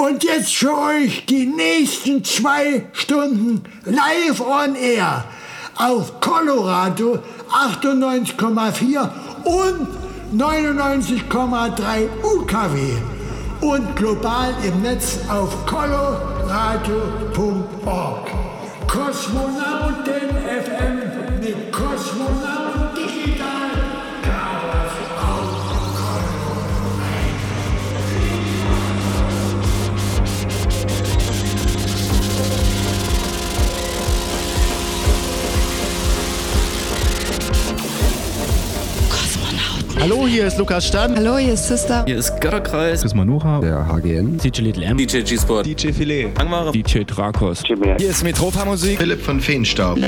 Und jetzt für euch die nächsten zwei Stunden live on air auf Colorado 98,4 und 99,3 UKW und global im Netz auf coloradio.org. Kosmonauten FM mit Kosmonaut Digital. Hallo, hier ist Lukas Stan. Hallo, hier ist Sister. Hier ist Götterkreis. Chris Manuha. Der HGN. DJ Little M. DJ G-Sport. DJ Filet. Angmare. DJ Drakos. Hier ist Metropa Musik. Philipp von Feenstaub.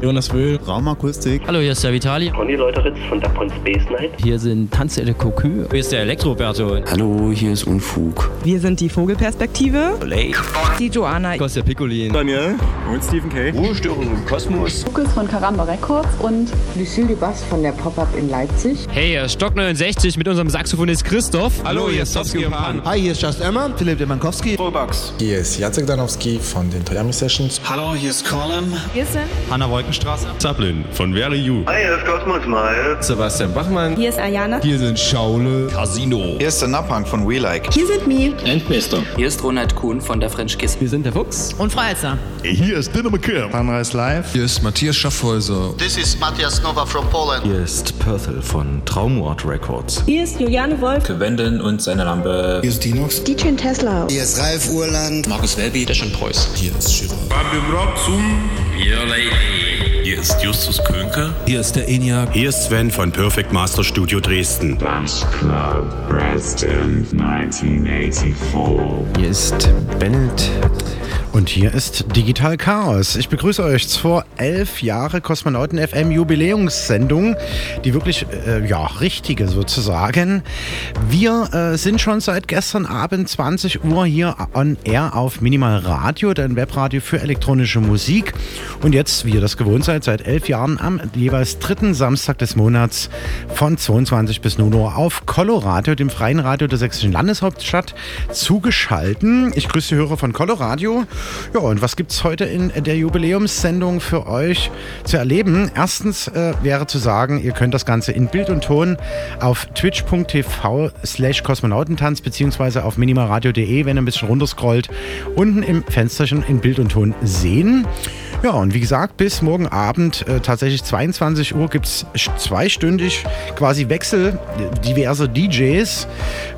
Jonas Wöhl. Raumakustik. Hallo, hier ist der Vitali. Conny Leuteritz von Dapon Space Night. Hier sind Tanze de Cocu. Hier ist der Elektroberto. Hallo, hier ist Unfug. Wir sind die Vogelperspektive. Lake. Die Joanna. Kostja Piccolin. Daniel. Und Stephen K. Ruhestörung im Kosmos. Lukas von Karamba Records und Lucille Dubas von der Pop-Up in Leipzig. Hey, hier ist Stock 69 mit unserem Saxophonist Christoph. Hallo, hier ist Sofsky und Pan. Hi, hier ist Just Emma. Philipp Demankowski. Vollbugs. Hier ist Jacek Danowski von den Toyami Sessions. Hallo, hier ist Colin. Wir sind Hanna Wolkenstraße. Zaplin von Very You. Hi, hier ist Cosmos Mal. Sebastian Bachmann. Hier ist Ayana. Hier sind Schaule. Casino. Hier ist der Napang von We Like. Hier sind Mi. Endmeister. Hier ist Ronald Kuhn von der French Kiss. Wir sind der Fuchs. Und Frau Elster. Hier ist Dinner McKim. Sunrise Live. Hier ist Matthias Schaffhäuser. This is Matthias Nova from Poland. Hier ist Perthel von Traumort Records. hier ist Juliane Wolf. Wenden und seine Lampe. Hier ist Dinox. DJ Tesla. Hier ist Ralf Urland. Markus Welby, der schon Preuß. Hier ist Shiva. Hier ist Justus Könke. Hier ist der ENIAC. Hier ist Sven von Perfect Master Studio Dresden. Hier ist Bennett. Und hier ist Digital Chaos. Ich begrüße euch zur elf Jahre Kosmonauten FM Jubiläumssendung, die wirklich, äh, ja, richtige sozusagen. Wir äh, sind schon seit gestern Abend 20 Uhr hier on air auf Minimal Radio, dein Webradio für elektronische Musik. Und jetzt, wie ihr das gewohnt seid, seit elf Jahren am jeweils dritten Samstag des Monats von 22 bis 0 Uhr auf Coloradio, dem freien Radio der sächsischen Landeshauptstadt, zugeschalten. Ich grüße die Hörer von Coloradio. Ja, und was gibt es heute in der Jubiläumssendung für euch zu erleben? Erstens äh, wäre zu sagen, ihr könnt das Ganze in Bild und Ton auf twitch.tv slash kosmonautentanz beziehungsweise auf minimalradio.de, wenn ihr ein bisschen runterscrollt, unten im Fensterchen in Bild und Ton sehen. Ja, und wie gesagt, bis morgen Abend, äh, tatsächlich 22 Uhr, gibt es zweistündig quasi Wechsel äh, diverser DJs.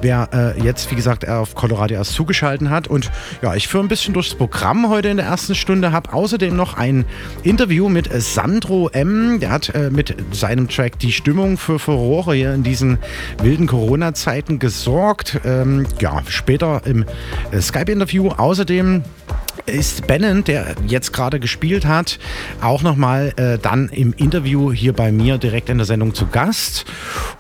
Wer äh, jetzt, wie gesagt, auf Colorado erst zugeschaltet hat. Und ja, ich führe ein bisschen durchs Programm heute in der ersten Stunde, habe außerdem noch ein Interview mit Sandro M. Der hat äh, mit seinem Track Die Stimmung für Furore hier in diesen wilden Corona-Zeiten gesorgt. Ähm, ja, später im äh, Skype-Interview. Außerdem ist Bannon, der jetzt gerade gespielt hat, auch nochmal äh, dann im Interview hier bei mir direkt in der Sendung zu Gast.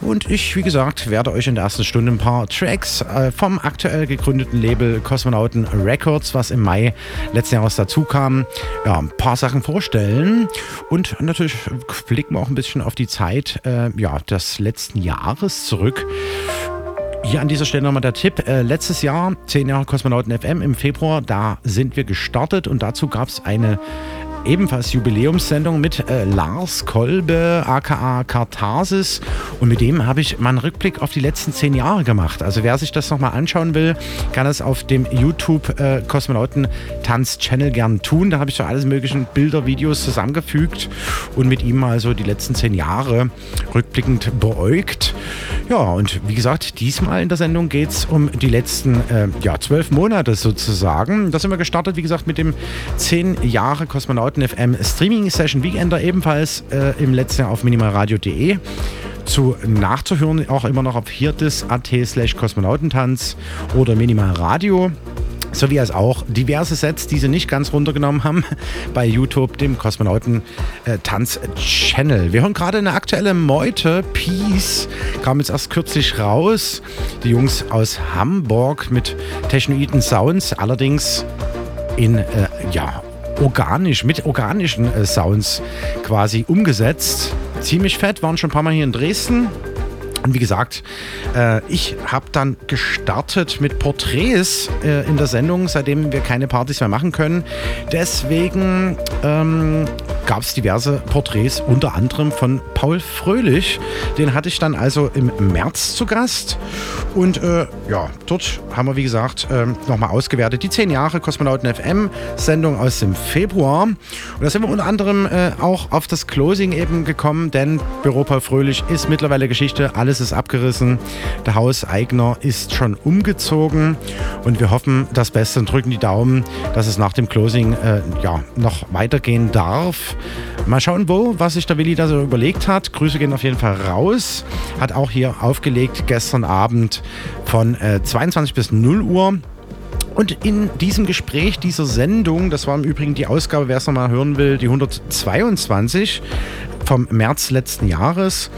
Und ich, wie gesagt, werde euch in der ersten Stunde ein paar Tracks äh, vom aktuell gegründeten Label Kosmonauten Records, was im Mai letzten Jahres dazu kam, ja, ein paar Sachen vorstellen. Und natürlich blicken wir auch ein bisschen auf die Zeit äh, ja, des letzten Jahres zurück. Hier an dieser Stelle nochmal der Tipp. Äh, letztes Jahr, 10 Jahre Kosmonauten FM im Februar, da sind wir gestartet und dazu gab es eine ebenfalls Jubiläumssendung mit äh, Lars Kolbe, aka Katharsis. Und mit dem habe ich mal einen Rückblick auf die letzten zehn Jahre gemacht. Also wer sich das nochmal anschauen will, kann das auf dem YouTube äh, Kosmonauten Tanz Channel gern tun. Da habe ich so alles möglichen Bilder, Videos zusammengefügt und mit ihm mal so die letzten zehn Jahre rückblickend beäugt. Ja, und wie gesagt, diesmal in der Sendung geht es um die letzten äh, ja, zwölf Monate sozusagen. Da sind wir gestartet, wie gesagt, mit dem zehn Jahre Kosmonauten FM Streaming Session Weekender, ebenfalls äh, im letzten Jahr auf minimalradio.de zu nachzuhören, auch immer noch auf hirtis.at slash kosmonautentanz oder minimalradio sowie als auch diverse Sets, die sie nicht ganz runtergenommen haben bei YouTube, dem Kosmonauten äh. Wir hören gerade eine aktuelle Meute, Peace, kam jetzt erst kürzlich raus. Die Jungs aus Hamburg mit Technoiden Sounds, allerdings in, äh, ja, organisch, mit organischen äh, Sounds quasi umgesetzt. Ziemlich fett, waren schon ein paar Mal hier in Dresden. Und wie gesagt, äh, ich habe dann gestartet mit Porträts äh, in der Sendung, seitdem wir keine Partys mehr machen können. Deswegen ähm, gab es diverse Porträts, unter anderem von Paul Fröhlich. Den hatte ich dann also im März zu Gast. Und äh, ja, dort haben wir, wie gesagt, äh, nochmal ausgewertet die 10 Jahre Kosmonauten FM Sendung aus dem Februar. Und da sind wir unter anderem äh, auch auf das Closing eben gekommen, denn Büro Paul Fröhlich ist mittlerweile Geschichte. Alles ist abgerissen. Der Hauseigner ist schon umgezogen. Und wir hoffen das Beste und drücken die Daumen, dass es nach dem Closing äh, ja, noch weitergehen darf. Mal schauen, wo, was sich der Willi da so überlegt hat. Grüße gehen auf jeden Fall raus. Hat auch hier aufgelegt gestern Abend von äh, 22 bis 0 Uhr. Und in diesem Gespräch, dieser Sendung, das war im Übrigen die Ausgabe, wer es nochmal hören will, die 122 vom März letzten Jahres,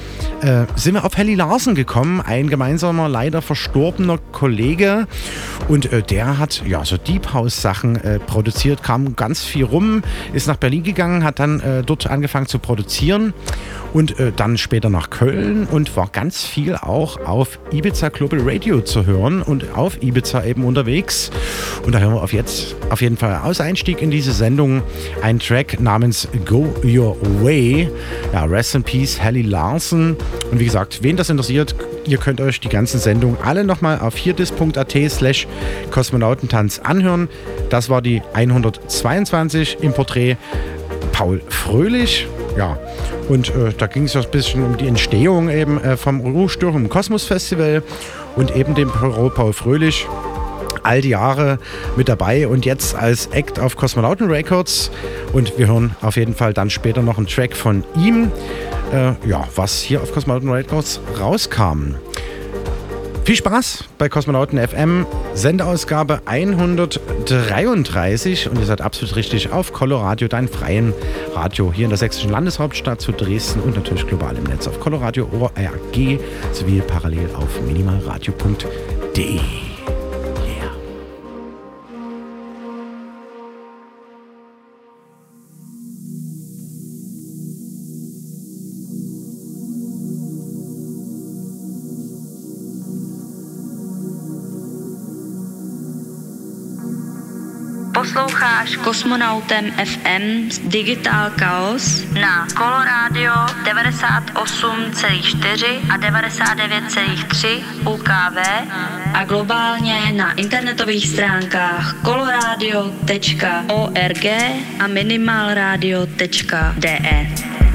äh, sind wir auf Helly Larsen gekommen, ein gemeinsamer, leider verstorbener Kollege. Und äh, der hat ja so Deep House Sachen äh, produziert, kam ganz viel rum, ist nach Berlin gegangen, hat dann äh, dort angefangen zu produzieren und äh, dann später nach Köln und war ganz viel auch auf Ibiza Global Radio zu hören und auf Ibiza eben unterwegs. Und da hören wir auf jetzt auf jeden Fall aus Einstieg in diese Sendung einen Track namens Go Your Way. Ja, Rest in Peace, Helly Larsen. Und wie gesagt, wen das interessiert, ihr könnt euch die ganzen Sendungen alle nochmal auf hierdis.at slash Kosmonautentanz anhören. Das war die 122 im Porträt Paul Fröhlich. Ja, und äh, da ging es ein bisschen um die Entstehung eben äh, vom Ruhestörung im Kosmos Festival und eben dem Büro Paul Fröhlich all die Jahre mit dabei und jetzt als Act auf Kosmonauten Records. Und wir hören auf jeden Fall dann später noch einen Track von ihm, äh, ja, was hier auf Kosmonauten Records rauskam. Viel Spaß bei Kosmonauten FM, Sendeausgabe 133 und ihr seid absolut richtig auf Coloradio, dein freien Radio hier in der sächsischen Landeshauptstadt zu Dresden und natürlich global im Netz auf Coloradio ORG sowie parallel auf minimalradio.de. Posloucháš Kosmonautem FM Digital Chaos na Coloradio 98,4 a 99,3 UKV a globálně na internetových stránkách coloradio.org a minimalradio.de.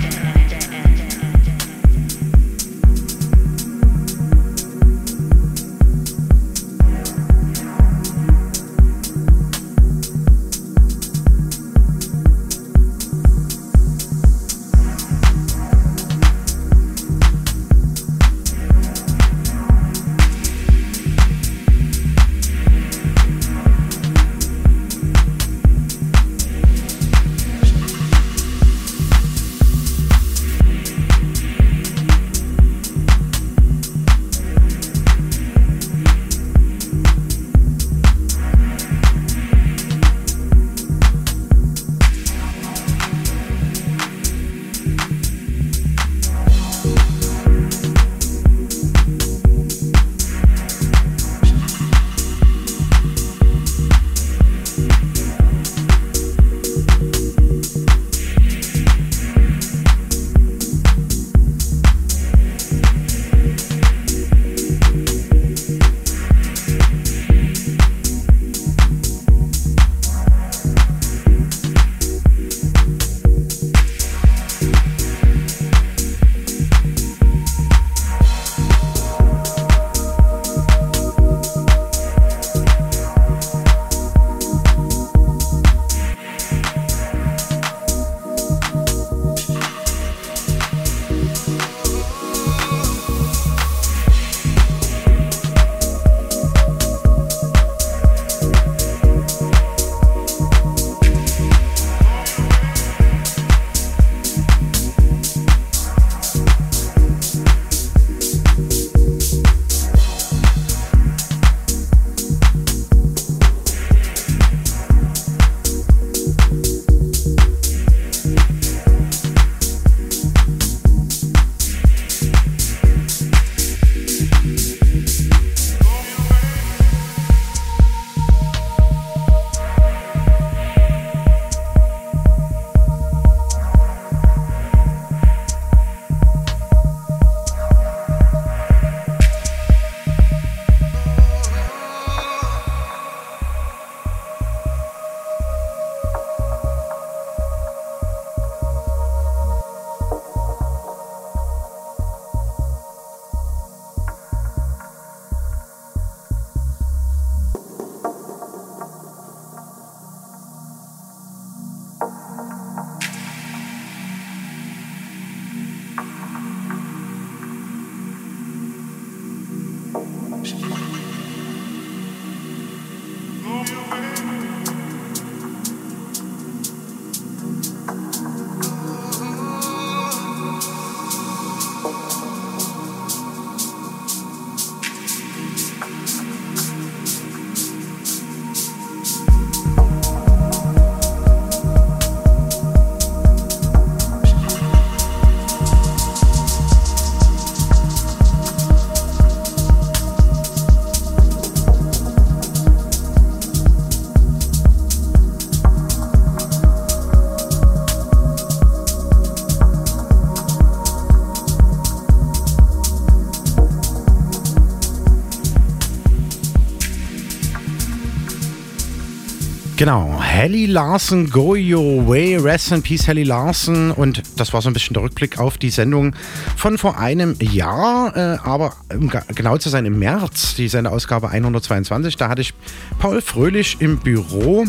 Genau, Helly Larsen, Go Your Way, Rest in Peace Helly Larsen und das war so ein bisschen der Rückblick auf die Sendung von vor einem Jahr, äh, aber um genau zu sein im März, die Sendeausgabe 122, da hatte ich Paul Fröhlich im Büro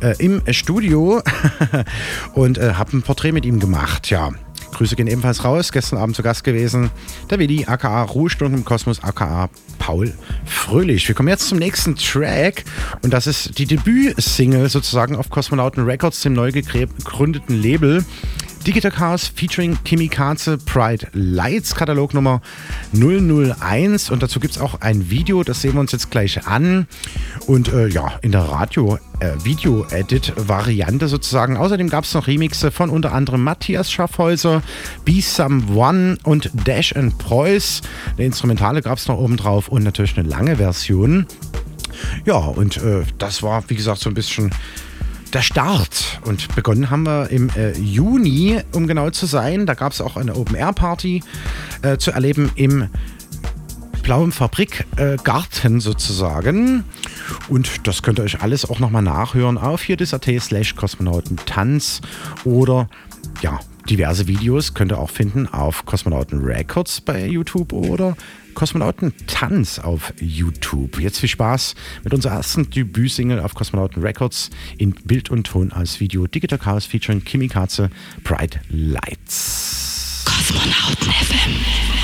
äh, im Studio und äh, habe ein Porträt mit ihm gemacht, ja. Grüße gehen ebenfalls raus. Gestern Abend zu Gast gewesen der Willi, aka Ruhestunden im Kosmos, aka Paul Fröhlich. Wir kommen jetzt zum nächsten Track und das ist die Debüt-Single sozusagen auf Kosmonauten Records, dem neu gegründeten Label. Digital Chaos featuring Kimikaze Pride Lights Katalog Nummer 001 und dazu gibt es auch ein Video, das sehen wir uns jetzt gleich an und äh, ja, in der Radio äh, sozusagen. Außerdem gab es noch Remixe von unter anderem Matthias Schaffhäuser, Be Someone und Dash and Preuß. Eine Instrumentale gab es noch oben drauf und natürlich eine lange Version. Ja, und äh, das war, wie gesagt, so ein bisschen der Start. Und begonnen haben wir im äh, Juni, um genau zu sein. Da gab es auch eine Open-Air-Party äh, zu erleben im blauen Fabrikgarten äh, sozusagen. Und das könnt ihr euch alles auch nochmal nachhören auf hier slash Kosmonautentanz oder ja, diverse Videos könnt ihr auch finden auf Kosmonauten Records bei YouTube oder Kosmonauten Tanz auf YouTube. Jetzt viel Spaß mit unserer ersten Debütsingle auf Kosmonauten Records in Bild und Ton als Video Digital Chaos featuring Kimi Katze Bright Lights. Kosmonauten FM.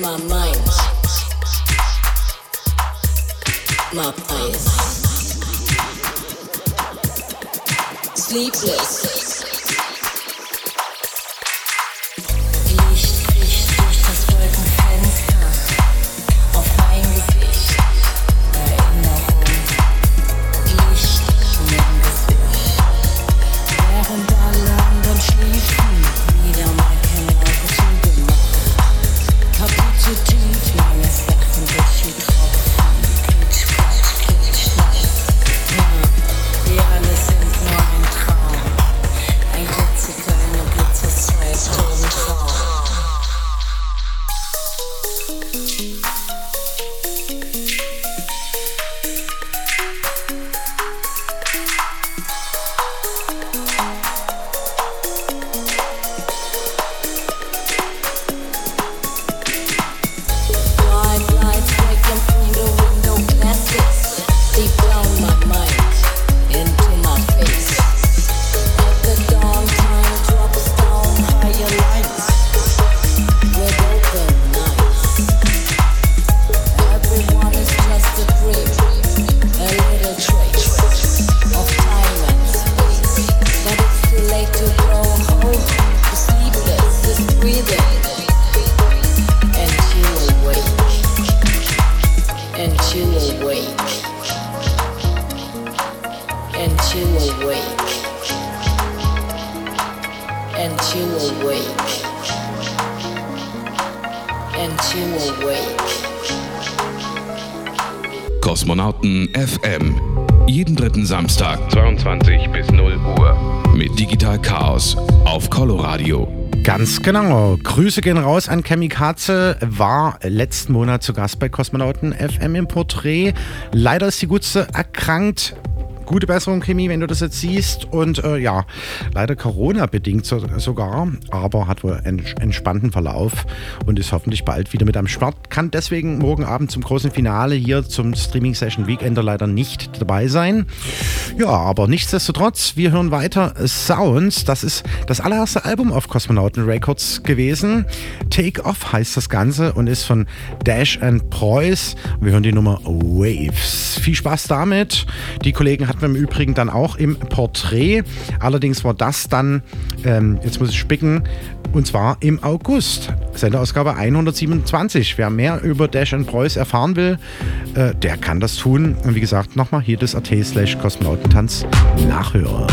my mind, my eyes, sleepless. Genau. Grüße gehen raus an Kamikaze. War letzten Monat zu Gast bei Kosmonauten FM im Porträt. Leider ist die Gutze erkrankt. Gute Besserung, Chemie, wenn du das jetzt siehst. Und äh, ja, leider Corona-bedingt so, sogar, aber hat wohl einen entspannten Verlauf und ist hoffentlich bald wieder mit am Start. Kann deswegen morgen Abend zum großen Finale hier zum Streaming-Session Weekender leider nicht dabei sein. Ja, aber nichtsdestotrotz, wir hören weiter Sounds. Das ist das allererste Album auf Kosmonauten Records gewesen. Take Off heißt das Ganze und ist von Dash and Preuß. Wir hören die Nummer Waves. Viel Spaß damit. Die Kollegen hatten wir im Übrigen dann auch im Porträt. Allerdings war das dann, ähm, jetzt muss ich spicken, und zwar im August. Senderausgabe 127. Wer mehr über Dash and Preuß erfahren will, äh, der kann das tun. Und wie gesagt, nochmal hier das AT slash Kosmonautentanz nachhören.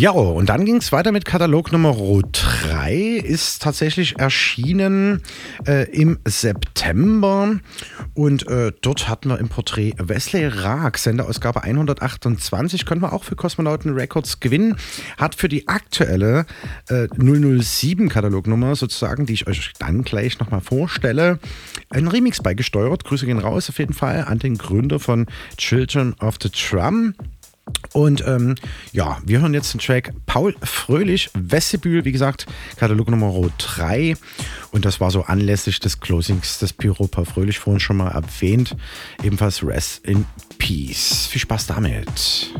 Ja, und dann ging es weiter mit Katalog Nummer 3. Ist tatsächlich erschienen äh, im September. Und äh, dort hatten wir im Porträt Wesley Raag, Senderausgabe 128. Können wir auch für Kosmonauten Records gewinnen. Hat für die aktuelle äh, 007 Katalognummer sozusagen, die ich euch dann gleich nochmal vorstelle, einen Remix beigesteuert. Grüße gehen raus auf jeden Fall an den Gründer von Children of the Drum. Und ähm, ja, wir hören jetzt den Track Paul Fröhlich, Vestibül, wie gesagt, Katalog Nummer 3. Und das war so anlässlich des Closings des Pyro Paul Fröhlich vorhin schon mal erwähnt. Ebenfalls Rest in Peace. Viel Spaß damit.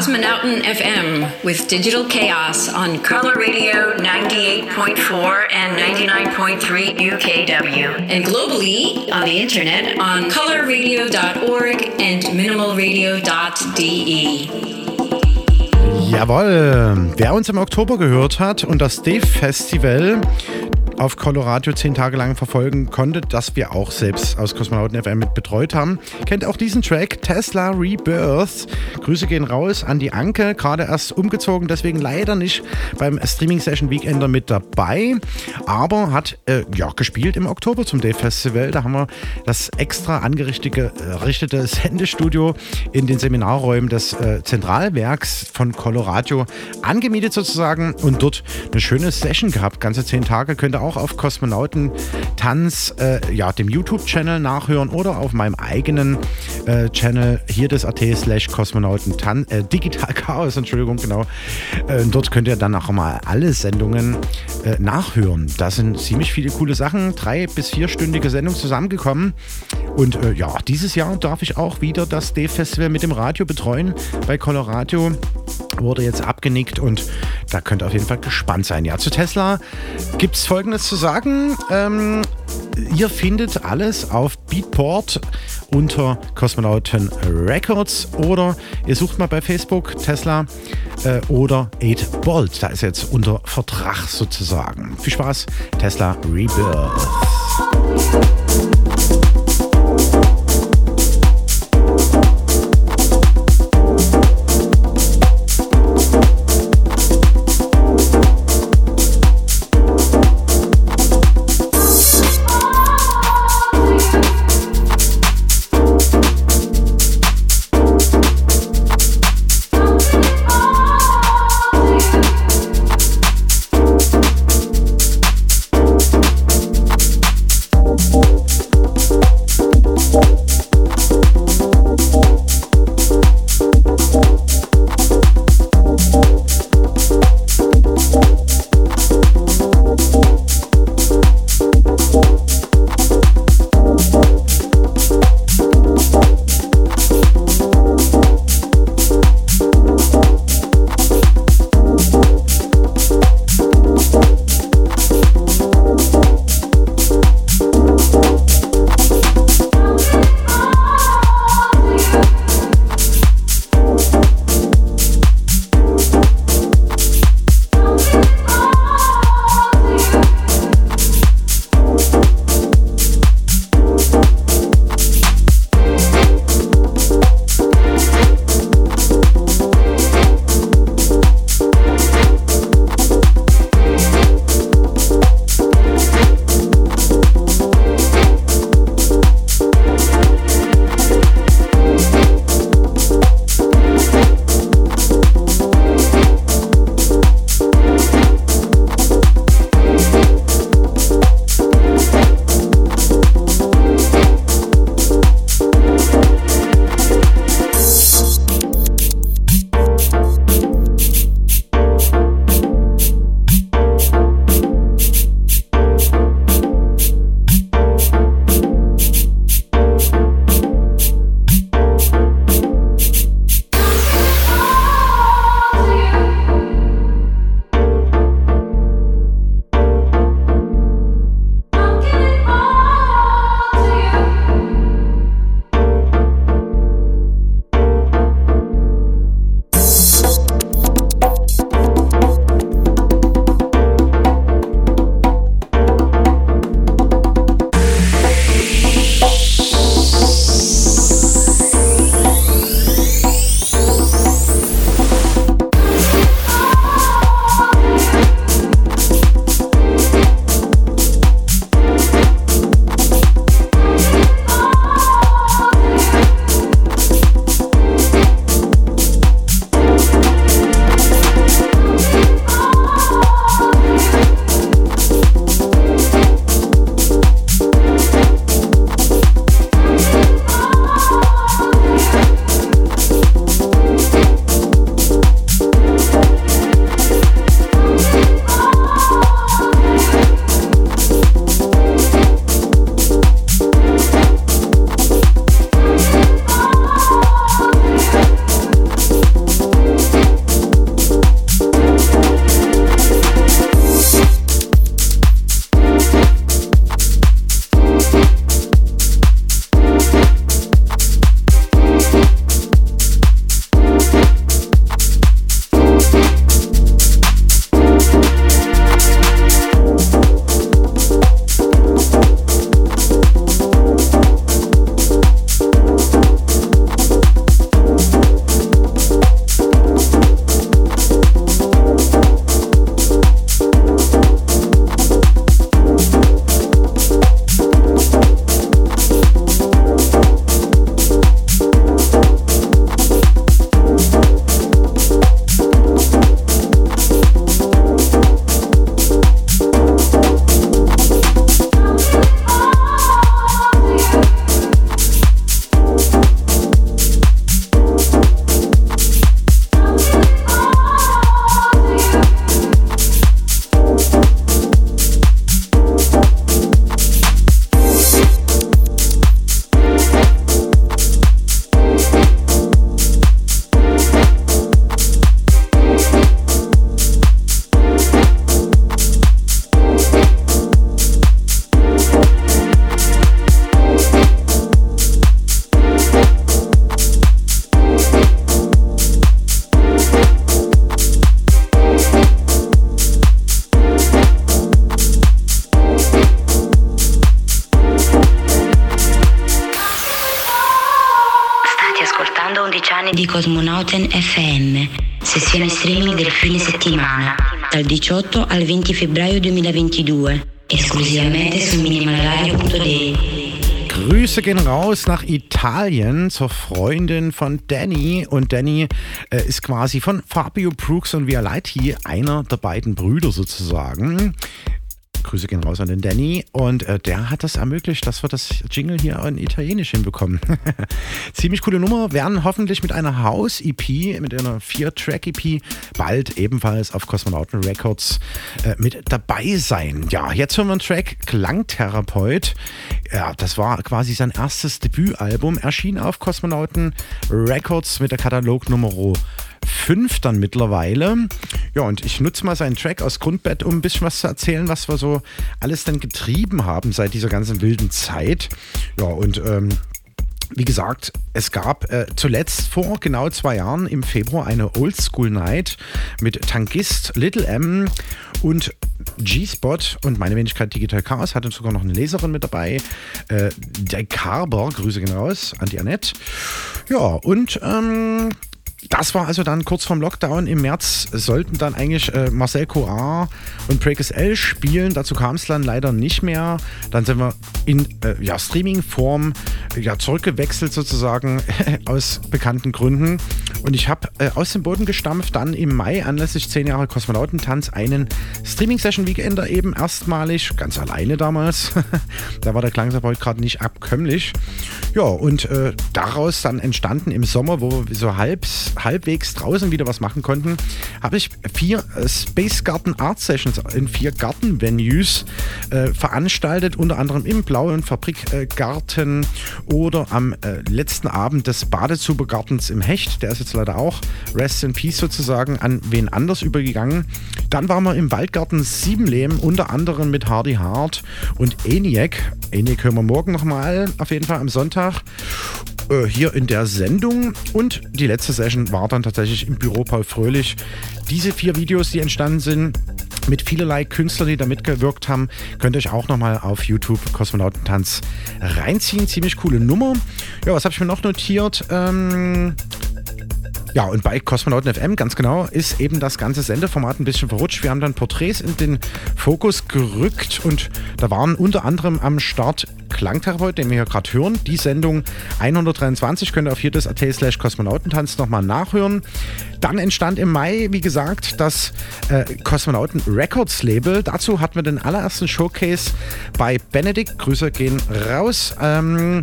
Cosmonauten FM with Digital Chaos on Color Radio 98.4 and 99.3 UKW. And globally on the internet on colorradio.org and minimalradio.de. Jawohl, wer uns im Oktober gehört hat und das Dave Festival auf Colorado zehn Tage lang verfolgen konnte, das wir auch selbst aus Kosmonauten FM mit betreut haben, kennt auch diesen Track Tesla Rebirth. Grüße gehen raus an die Anke, gerade erst umgezogen, deswegen leider nicht beim Streaming Session Weekender mit dabei, aber hat äh, ja gespielt im Oktober zum Day Festival. Da haben wir das extra angerichtete Sendestudio in den Seminarräumen des äh, Zentralwerks von Colorado angemietet sozusagen und dort eine schöne Session gehabt. Ganze zehn Tage könnt ihr auch auf Kosmonauten Tanz, äh, ja, dem YouTube-Channel nachhören oder auf meinem eigenen äh, Channel hier des AT slash Kosmonauten Tan äh, Digital Chaos, Entschuldigung, genau. Äh, dort könnt ihr dann auch mal alle Sendungen äh, nachhören. Da sind ziemlich viele coole Sachen, drei bis vierstündige Sendungen zusammengekommen. Und äh, ja, dieses Jahr darf ich auch wieder das D-Festival mit dem Radio betreuen bei Colorado wurde jetzt abgenickt und da könnt ihr auf jeden Fall gespannt sein. Ja, zu Tesla gibt es folgendes zu sagen. Ähm, ihr findet alles auf Beatport unter Kosmonauten Records oder ihr sucht mal bei Facebook Tesla äh, oder 8 Bolt. Da ist jetzt unter Vertrag sozusagen. Viel Spaß, Tesla Rebirth. 20 febbraio 2022, esclusivamente su minimalradio.de. Grüße gehen raus nach Italien zur Freundin von Danny. Und Danny äh, ist quasi von Fabio Brooks und Vialetti einer der beiden Brüder sozusagen. Grüße gehen raus an den Danny und äh, der hat das ermöglicht, dass wir das Jingle hier in Italienisch hinbekommen. Ziemlich coole Nummer, werden hoffentlich mit einer House-EP, mit einer Vier-Track-EP bald ebenfalls auf Kosmonauten Records äh, mit dabei sein. Ja, jetzt hören wir einen Track Klangtherapeut. Ja, das war quasi sein erstes Debütalbum, erschien auf Kosmonauten Records mit der Katalognummer 5 dann mittlerweile. Ja, und ich nutze mal seinen Track aus Grundbett, um ein bisschen was zu erzählen, was wir so alles dann getrieben haben seit dieser ganzen wilden Zeit. Ja, und ähm, wie gesagt, es gab äh, zuletzt vor genau zwei Jahren im Februar eine Oldschool Night mit Tangist, Little M und G-Spot und meine Wenigkeit Digital Chaos hatte sogar noch eine Leserin mit dabei. Äh, der Carber, Grüße gehen raus an die Annette. Ja, und ähm, das war also dann kurz vorm Lockdown. Im März sollten dann eigentlich äh, Marcel Coar und Breakers L spielen. Dazu kam es dann leider nicht mehr. Dann sind wir in äh, ja, Streaming-Form ja, zurückgewechselt sozusagen aus bekannten Gründen. Und ich habe äh, aus dem Boden gestampft, dann im Mai anlässlich 10 Jahre Kosmonautentanz einen Streaming-Session-Weekender eben erstmalig, ganz alleine damals. da war der Klangsabold gerade nicht abkömmlich. Ja, und äh, daraus dann entstanden im Sommer, wo wir so halb halbwegs draußen wieder was machen konnten, habe ich vier äh, Space Garden Art Sessions in vier Gartenvenues äh, veranstaltet, unter anderem im Blauen Fabrikgarten oder am äh, letzten Abend des Badezubergartens im Hecht. Der ist jetzt leider auch Rest in Peace sozusagen an wen anders übergegangen. Dann waren wir im Waldgarten Siebenlehm, unter anderem mit Hardy Hart und ENIAC. ENIAC hören wir morgen nochmal, auf jeden Fall am Sonntag äh, hier in der Sendung. Und die letzte Session war dann tatsächlich im Büro Paul Fröhlich. Diese vier Videos, die entstanden sind, mit vielerlei Künstlern, die da mitgewirkt haben, könnt ihr euch auch nochmal auf YouTube Kosmonautentanz reinziehen. Ziemlich coole Nummer. Ja, was habe ich mir noch notiert? Ähm, ja, und bei Kosmonauten FM, ganz genau, ist eben das ganze Sendeformat ein bisschen verrutscht. Wir haben dann Porträts in den Fokus gerückt und da waren unter anderem am Start Klangtherapeut, den wir hier gerade hören. Die Sendung 123 könnt ihr auf jedes.at slash Kosmonautentanz nochmal nachhören. Dann entstand im Mai, wie gesagt, das äh, Kosmonauten Records Label. Dazu hatten wir den allerersten Showcase bei Benedikt. Grüße gehen raus. Ähm,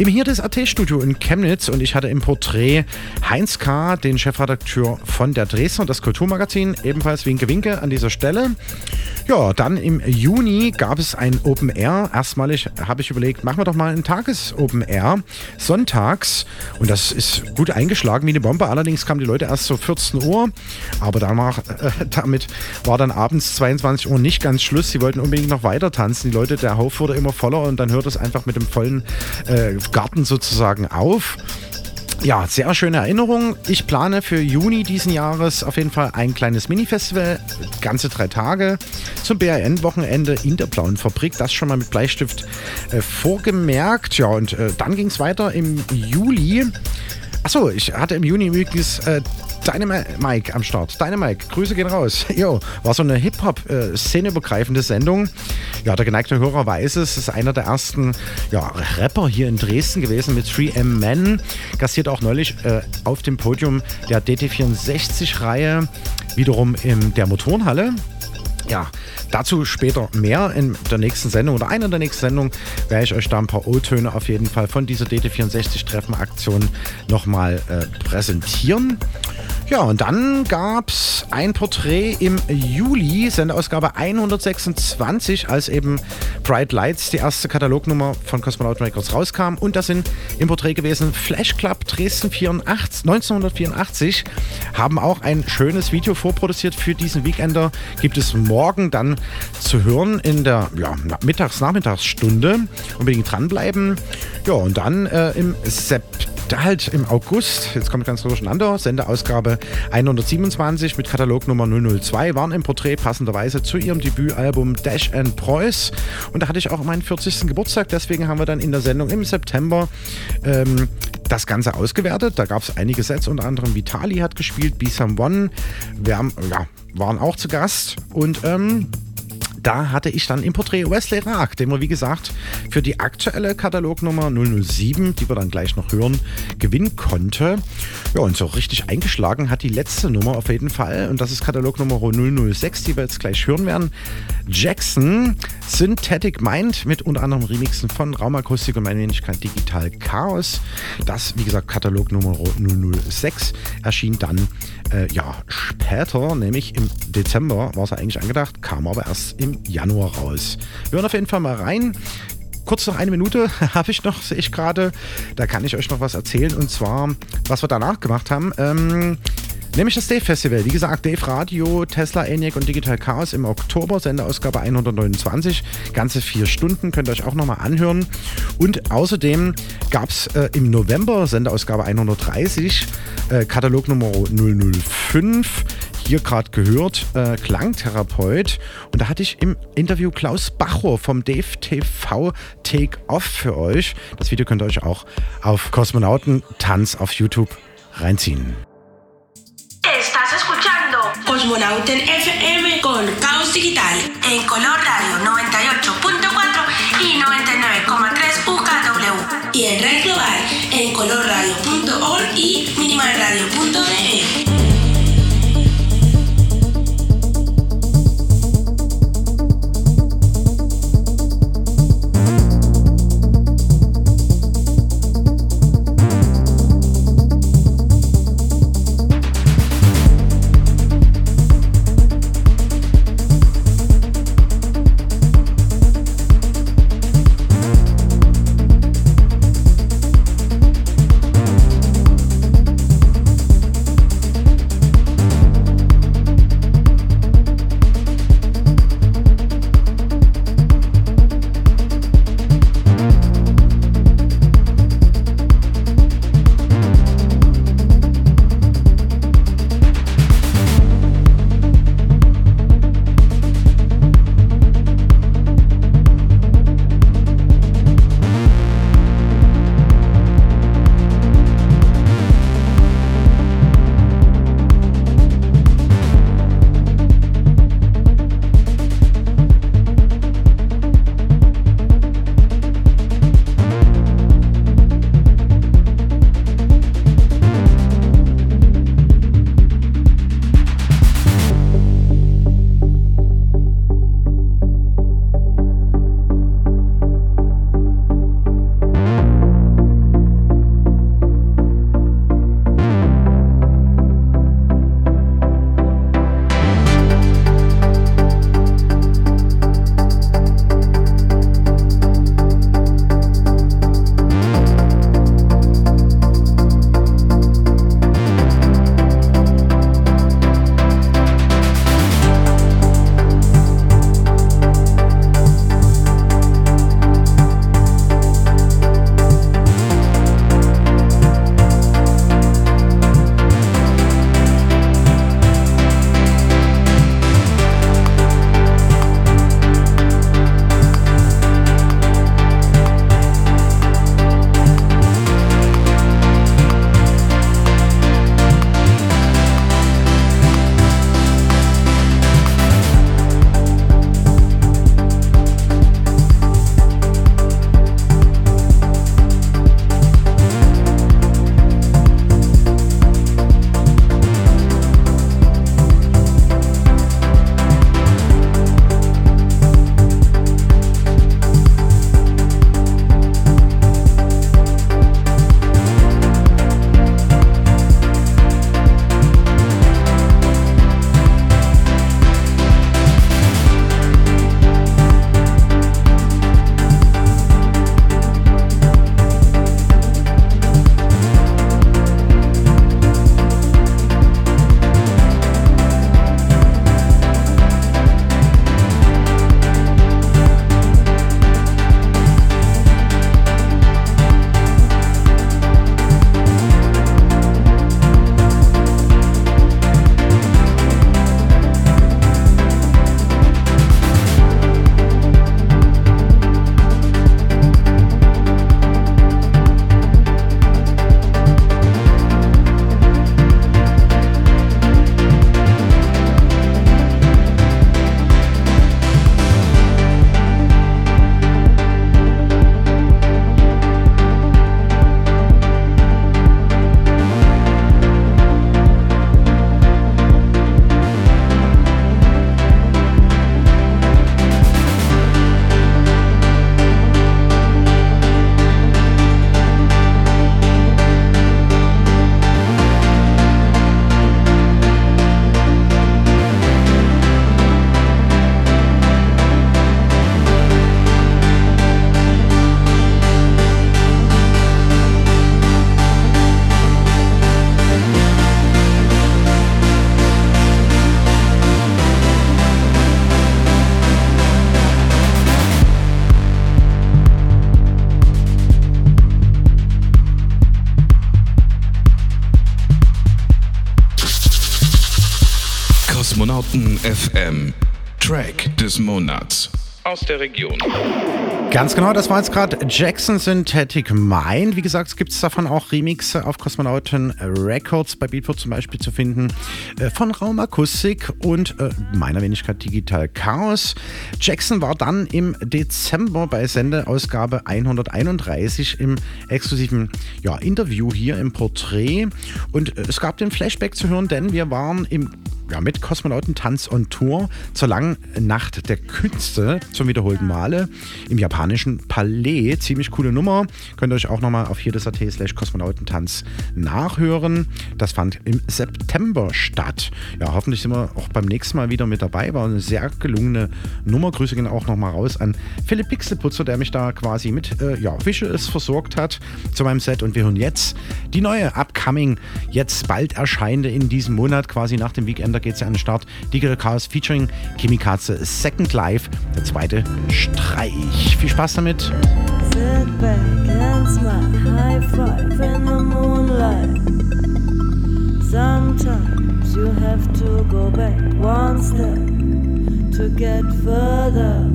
im Hier des AT-Studio in Chemnitz und ich hatte im Porträt Heinz K., den Chefredakteur von der Dresdner, das Kulturmagazin, ebenfalls Winke Winke an dieser Stelle. Ja, dann im Juni gab es ein Open Air. Erstmalig habe ich überlegt, machen wir doch mal ein Tages-Open Air, sonntags. Und das ist gut eingeschlagen wie eine Bombe. Allerdings kamen die Leute erst so 14 Uhr. Aber danach, äh, damit war dann abends 22 Uhr nicht ganz Schluss. Sie wollten unbedingt noch weiter tanzen. Die Leute, der Hof wurde immer voller und dann hört es einfach mit dem vollen äh, Garten sozusagen auf. Ja, sehr schöne Erinnerung. Ich plane für Juni diesen Jahres auf jeden Fall ein kleines Mini-Festival, ganze drei Tage zum BRN-Wochenende in der Blauen Fabrik. Das schon mal mit Bleistift äh, vorgemerkt. Ja, und äh, dann ging es weiter im Juli. Achso, ich hatte im Juni übrigens äh, Dynamike am Start. Dynamike, Grüße gehen raus. Jo, war so eine Hip-Hop-Szeneübergreifende Sendung. Ja, der geneigte Hörer weiß es, ist einer der ersten ja, Rapper hier in Dresden gewesen mit 3M Men. Gastiert auch neulich äh, auf dem Podium der DT64-Reihe, wiederum in der Motorenhalle. Ja, dazu später mehr in der nächsten Sendung oder einer der nächsten Sendungen werde ich euch da ein paar O-Töne auf jeden Fall von dieser DT64-Treffen-Aktion nochmal äh, präsentieren. Ja, und dann gab es ein Porträt im Juli, Sendeausgabe 126, als eben Bright Lights, die erste Katalognummer von Cosmonaut Records rauskam. Und das sind im Porträt gewesen Flash Club Dresden 84, 1984. Haben auch ein schönes Video vorproduziert für diesen Weekender. Gibt es morgen dann zu hören in der ja, Mittags-Nachmittagsstunde. Unbedingt dranbleiben. Ja, und dann äh, im September da halt im August, jetzt kommt ganz durcheinander, Sendeausgabe 127 mit Katalognummer 002, waren im Porträt passenderweise zu ihrem Debütalbum Dash and Preuß. Und da hatte ich auch meinen 40. Geburtstag, deswegen haben wir dann in der Sendung im September ähm, das Ganze ausgewertet. Da gab es einige Sets, unter anderem Vitali hat gespielt, Be Someone. Wir haben, ja, waren auch zu Gast und ähm, da hatte ich dann im Porträt Wesley Raag, den wir wie gesagt für die aktuelle Katalognummer 007, die wir dann gleich noch hören, gewinnen konnte. Ja, und so richtig eingeschlagen hat die letzte Nummer auf jeden Fall. Und das ist Katalognummer 006, die wir jetzt gleich hören werden. Jackson, Synthetic Mind mit unter anderem Remixen von Raumakustik und meine Wenigkeit Digital Chaos. Das, wie gesagt, Katalognummer 006 erschien dann äh, ja später, nämlich im Dezember war es eigentlich angedacht, kam aber erst im Januar raus. Wir hören auf jeden Fall mal rein. Kurz noch eine Minute habe ich noch, sehe ich gerade. Da kann ich euch noch was erzählen und zwar, was wir danach gemacht haben. Ähm, Nämlich das Dave Festival. Wie gesagt, Dave Radio, Tesla, ENIAC und Digital Chaos im Oktober, Sendeausgabe 129. Ganze vier Stunden, könnt ihr euch auch nochmal anhören. Und außerdem gab es äh, im November, Sendeausgabe 130, äh, Katalognummer 005 hier gerade gehört, äh, Klangtherapeut. Und da hatte ich im Interview Klaus Bacher vom Dave TV Take Off für euch. Das Video könnt ihr euch auch auf Kosmonauten Tanz auf YouTube reinziehen. Cosmonauten FM con Caos Digital en Color FM. Track des Monats. Aus der Region. Ganz genau, das war jetzt gerade Jackson Synthetic Mind. Wie gesagt, gibt es davon auch Remixe auf Kosmonauten Records bei Beatport zum Beispiel zu finden. Äh, von Raumakustik und äh, meiner Wenigkeit Digital Chaos. Jackson war dann im Dezember bei Sendeausgabe 131 im exklusiven ja, Interview hier im Porträt. Und äh, es gab den Flashback zu hören, denn wir waren im ja, mit Kosmonautentanz on Tour zur langen Nacht der Künste zum wiederholten Male im japanischen Palais. Ziemlich coole Nummer. Könnt ihr euch auch nochmal auf hier das slash Kosmonautentanz nachhören. Das fand im September statt. Ja, hoffentlich sind wir auch beim nächsten Mal wieder mit dabei. War eine sehr gelungene Nummer. Grüße gehen auch nochmal raus an Philipp Pixelputzer, der mich da quasi mit äh, ja, Visuals versorgt hat zu meinem Set. Und wir hören jetzt die neue Upcoming, jetzt bald erscheinende in diesem Monat, quasi nach dem Weekend geht es ja an den Start. Digital Chaos featuring Kimikaze Second Life, der zweite Streich. Viel Spaß damit. Sit back and smile, high five in the moonlight. Sometimes you have to go back one step to get further.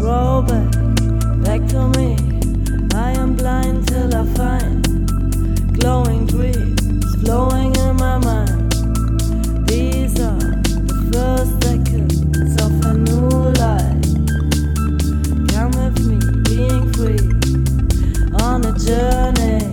Throw back, back to me. I am blind till I find glowing dreams flowing in my mind. Journey.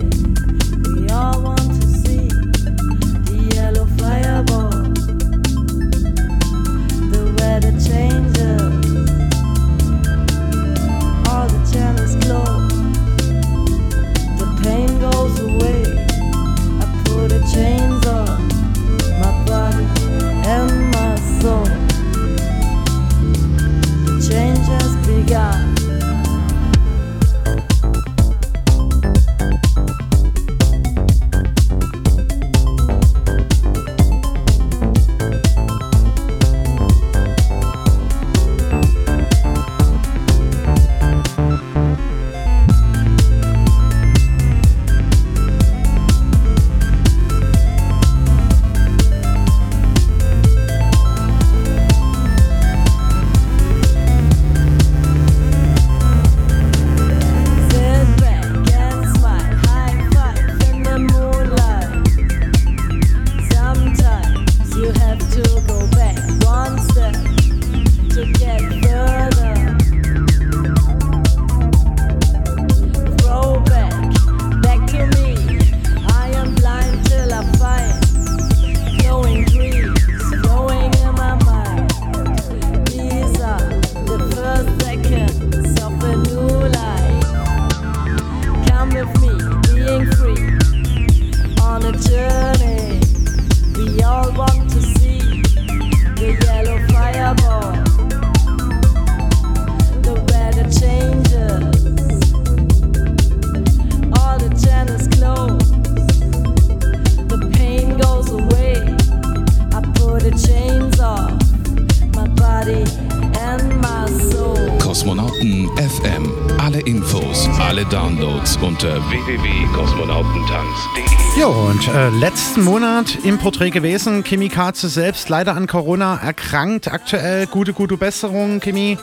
Äh, letzten Monat im Porträt gewesen. Kimi Katze selbst leider an Corona erkrankt. Aktuell gute, gute Besserung, Kimi.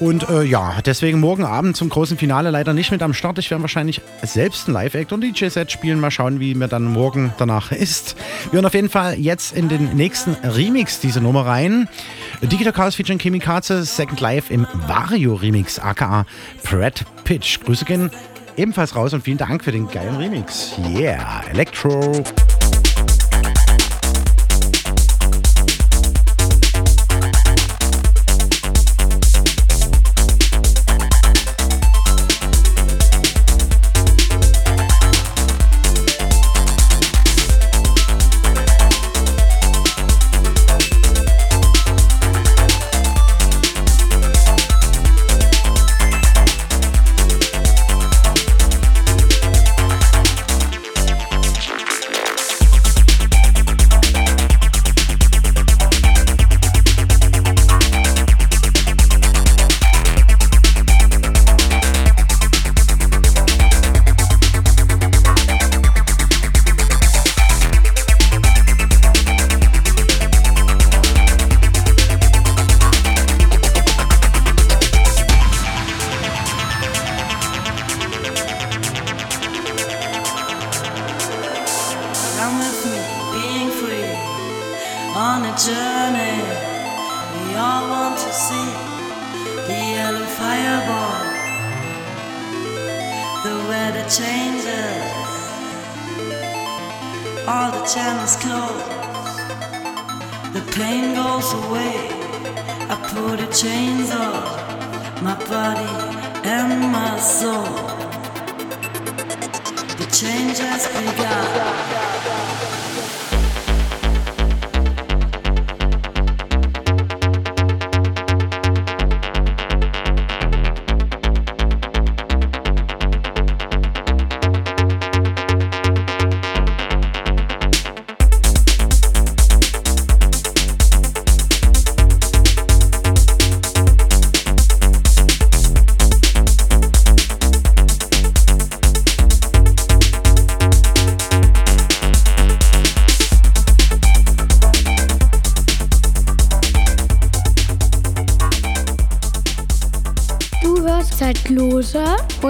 Und äh, ja, deswegen morgen Abend zum großen Finale leider nicht mit am Start. Ich werde wahrscheinlich selbst ein Live-Act und DJ-Set spielen. Mal schauen, wie mir dann morgen danach ist. Wir hören auf jeden Fall jetzt in den nächsten Remix diese Nummer rein. Digital Chaos featuring Kimi Katze, Second Life im Vario Remix, aka Brad Pitch. Grüße gehen ebenfalls raus und vielen Dank für den geilen Remix. Yeah, Electro.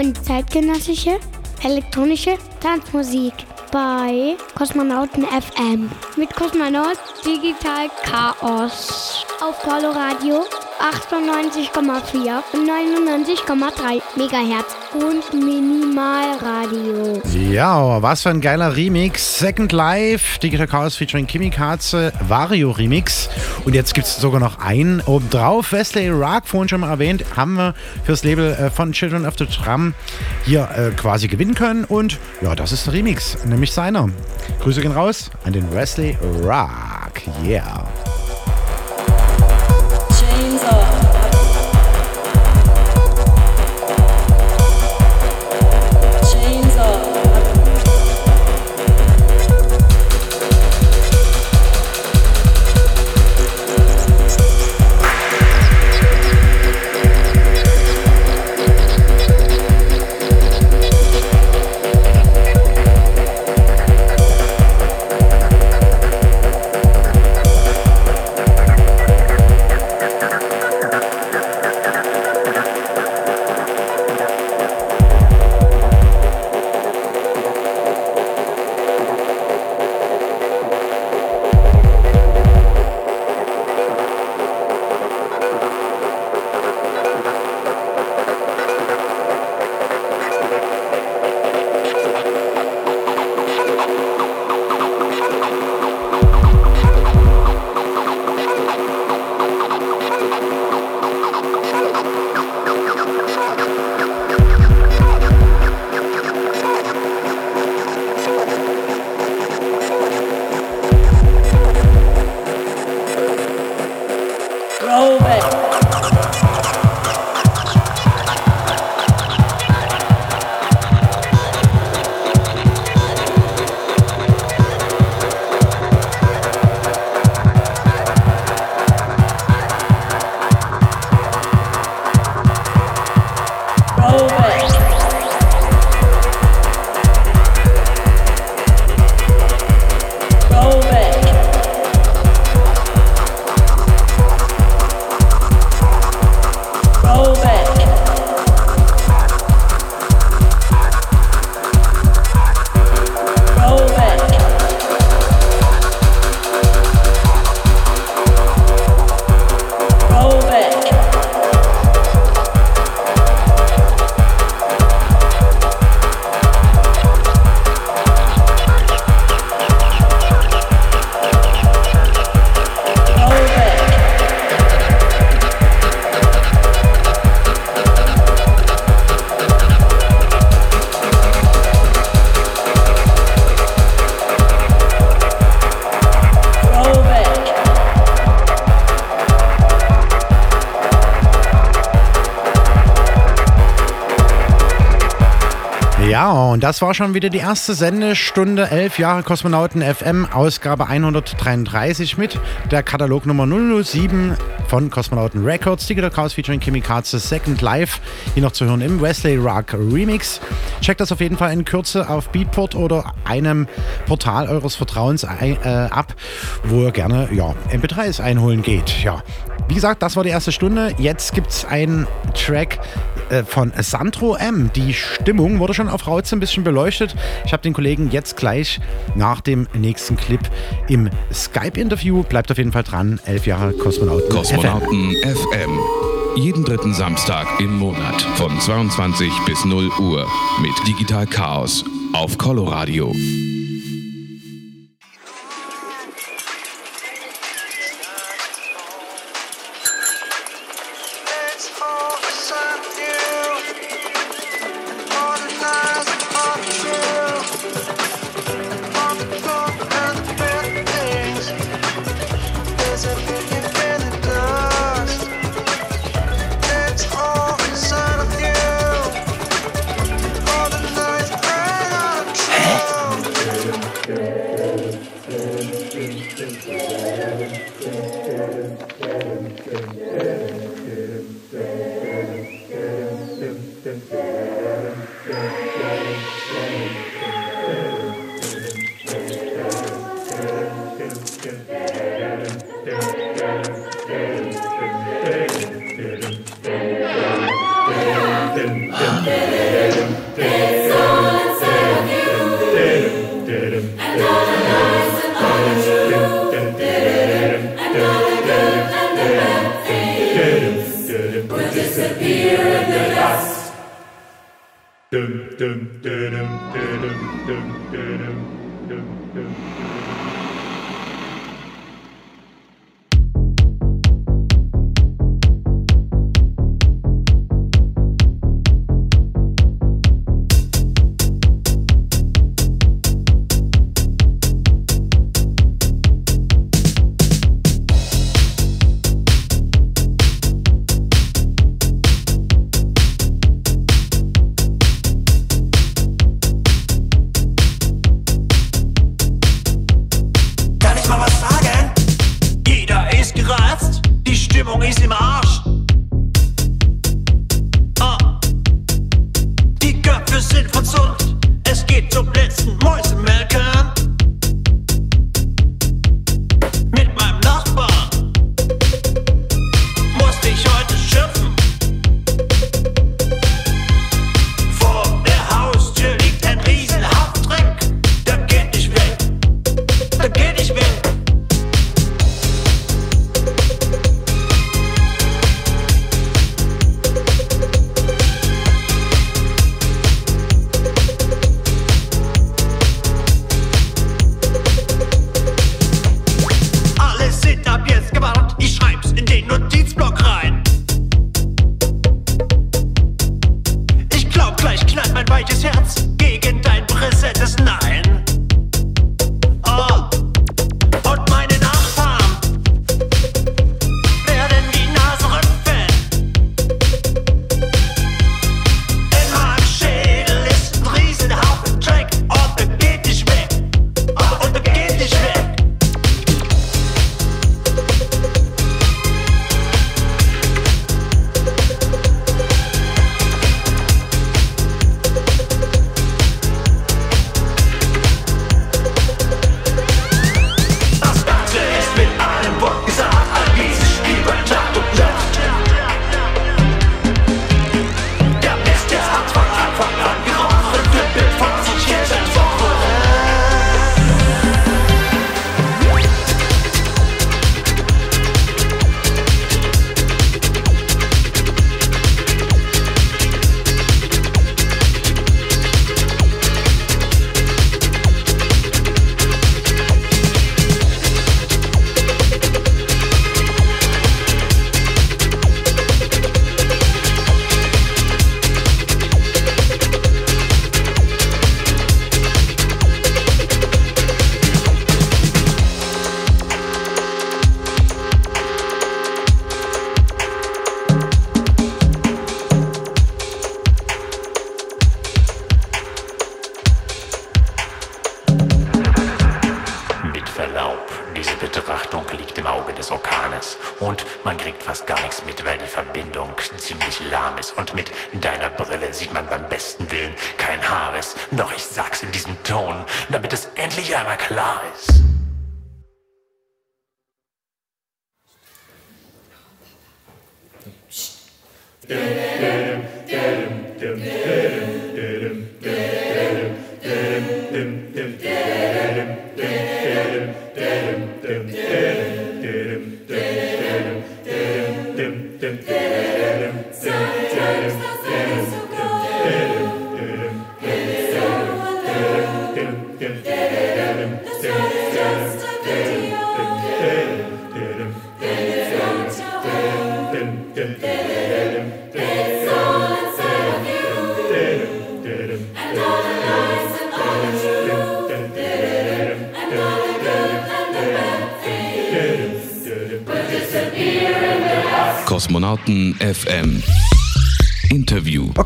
Und zeitgenössische elektronische Tanzmusik bei Kosmonauten FM mit Kosmonaut Digital Chaos. Auf Coloradio 98,4 und 99,3 Megahertz und Minimalradio. Ja, was für ein geiler Remix. Second Life, Digital Chaos featuring Kimi Katze, Vario Remix. Und jetzt gibt es sogar noch einen obendrauf. Wesley Rock, vorhin schon mal erwähnt, haben wir fürs Label äh, von Children of the Tram hier äh, quasi gewinnen können. Und ja, das ist der Remix, nämlich seiner. Grüße gehen raus an den Wesley Rock. Yeah. Das war schon wieder die erste Sendestunde 11 Jahre Kosmonauten FM, Ausgabe 133 mit der Katalognummer 007 von Kosmonauten Records, Digital Chaos featuring Kimi Katze Second Life, hier noch zu hören im Wesley Rock Remix. Checkt das auf jeden Fall in Kürze auf Beatport oder einem Portal eures Vertrauens ein, äh, ab, wo ihr gerne ja, MP3s einholen geht. Ja, wie gesagt, das war die erste Stunde. Jetzt gibt es einen Track äh, von Sandro M. Die Stimmung wurde schon auf Rauze ein bisschen beleuchtet. Ich habe den Kollegen jetzt gleich nach dem nächsten Clip im Skype-Interview. Bleibt auf jeden Fall dran. Elf Jahre Kosmonauten, Kosmonauten FM. Jeden dritten Samstag im Monat von 22 bis 0 Uhr mit Digital Chaos auf Coloradio.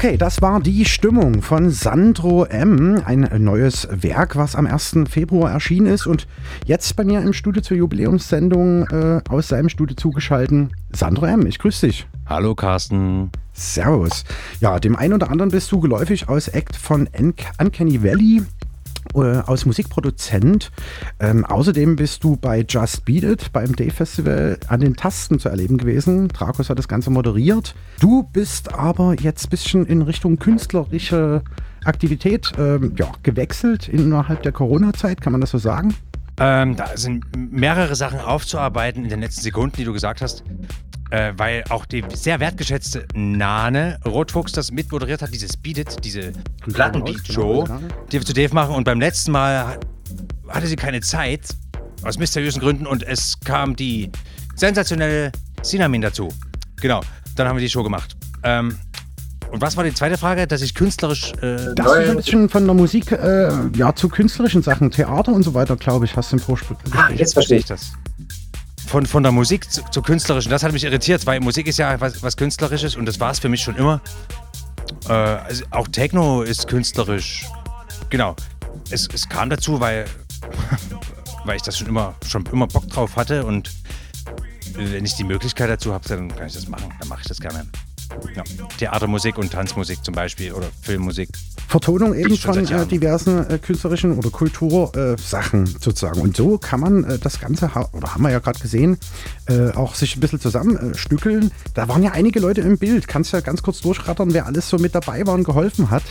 Okay, das war die Stimmung von Sandro M. Ein neues Werk, was am 1. Februar erschienen ist. Und jetzt bei mir im Studio zur Jubiläumssendung äh, aus seinem Studio zugeschalten. Sandro M., ich grüße dich. Hallo Carsten. Servus. Ja, dem einen oder anderen bist du geläufig aus Act von Uncanny Valley äh, als Musikproduzent. Ähm, außerdem bist du bei Just Beat It beim Day Festival an den Tasten zu erleben gewesen. Dracos hat das Ganze moderiert. Du bist aber jetzt ein bisschen in Richtung künstlerische Aktivität ähm, ja, gewechselt innerhalb der Corona-Zeit, kann man das so sagen? Ähm, da sind mehrere Sachen aufzuarbeiten in den letzten Sekunden, die du gesagt hast. Äh, weil auch die sehr wertgeschätzte Nane Rotfuchs das mitmoderiert hat, dieses Beat It, diese Plattenbeat-Show, die wir zu Dave machen. Und beim letzten Mal hatte sie keine Zeit, aus mysteriösen Gründen, und es kam die sensationelle Sinamin dazu. Genau, dann haben wir die Show gemacht. Ähm, und was war die zweite Frage, dass ich künstlerisch. Äh, das ist ein bisschen von der Musik äh, ja, zu künstlerischen Sachen, Theater und so weiter, glaube ich, hast du im Vorspiel. Ah, jetzt verstehe ich das. Von, von der Musik zu, zu künstlerischen, das hat mich irritiert, weil Musik ist ja was, was Künstlerisches und das war es für mich schon immer. Äh, also auch Techno ist künstlerisch. Genau. Es, es kam dazu, weil, weil ich das schon immer, schon immer Bock drauf hatte und wenn ich die Möglichkeit dazu habe, dann kann ich das machen. Dann mache ich das gerne. Ja. Theatermusik und Tanzmusik zum Beispiel oder Filmmusik. Vertonung eben von äh, diversen äh, künstlerischen oder Kultursachen äh, sozusagen. Und so kann man äh, das Ganze, oder haben wir ja gerade gesehen, äh, auch sich ein bisschen zusammenstückeln. Da waren ja einige Leute im Bild. Kannst du ja ganz kurz durchrattern, wer alles so mit dabei war und geholfen hat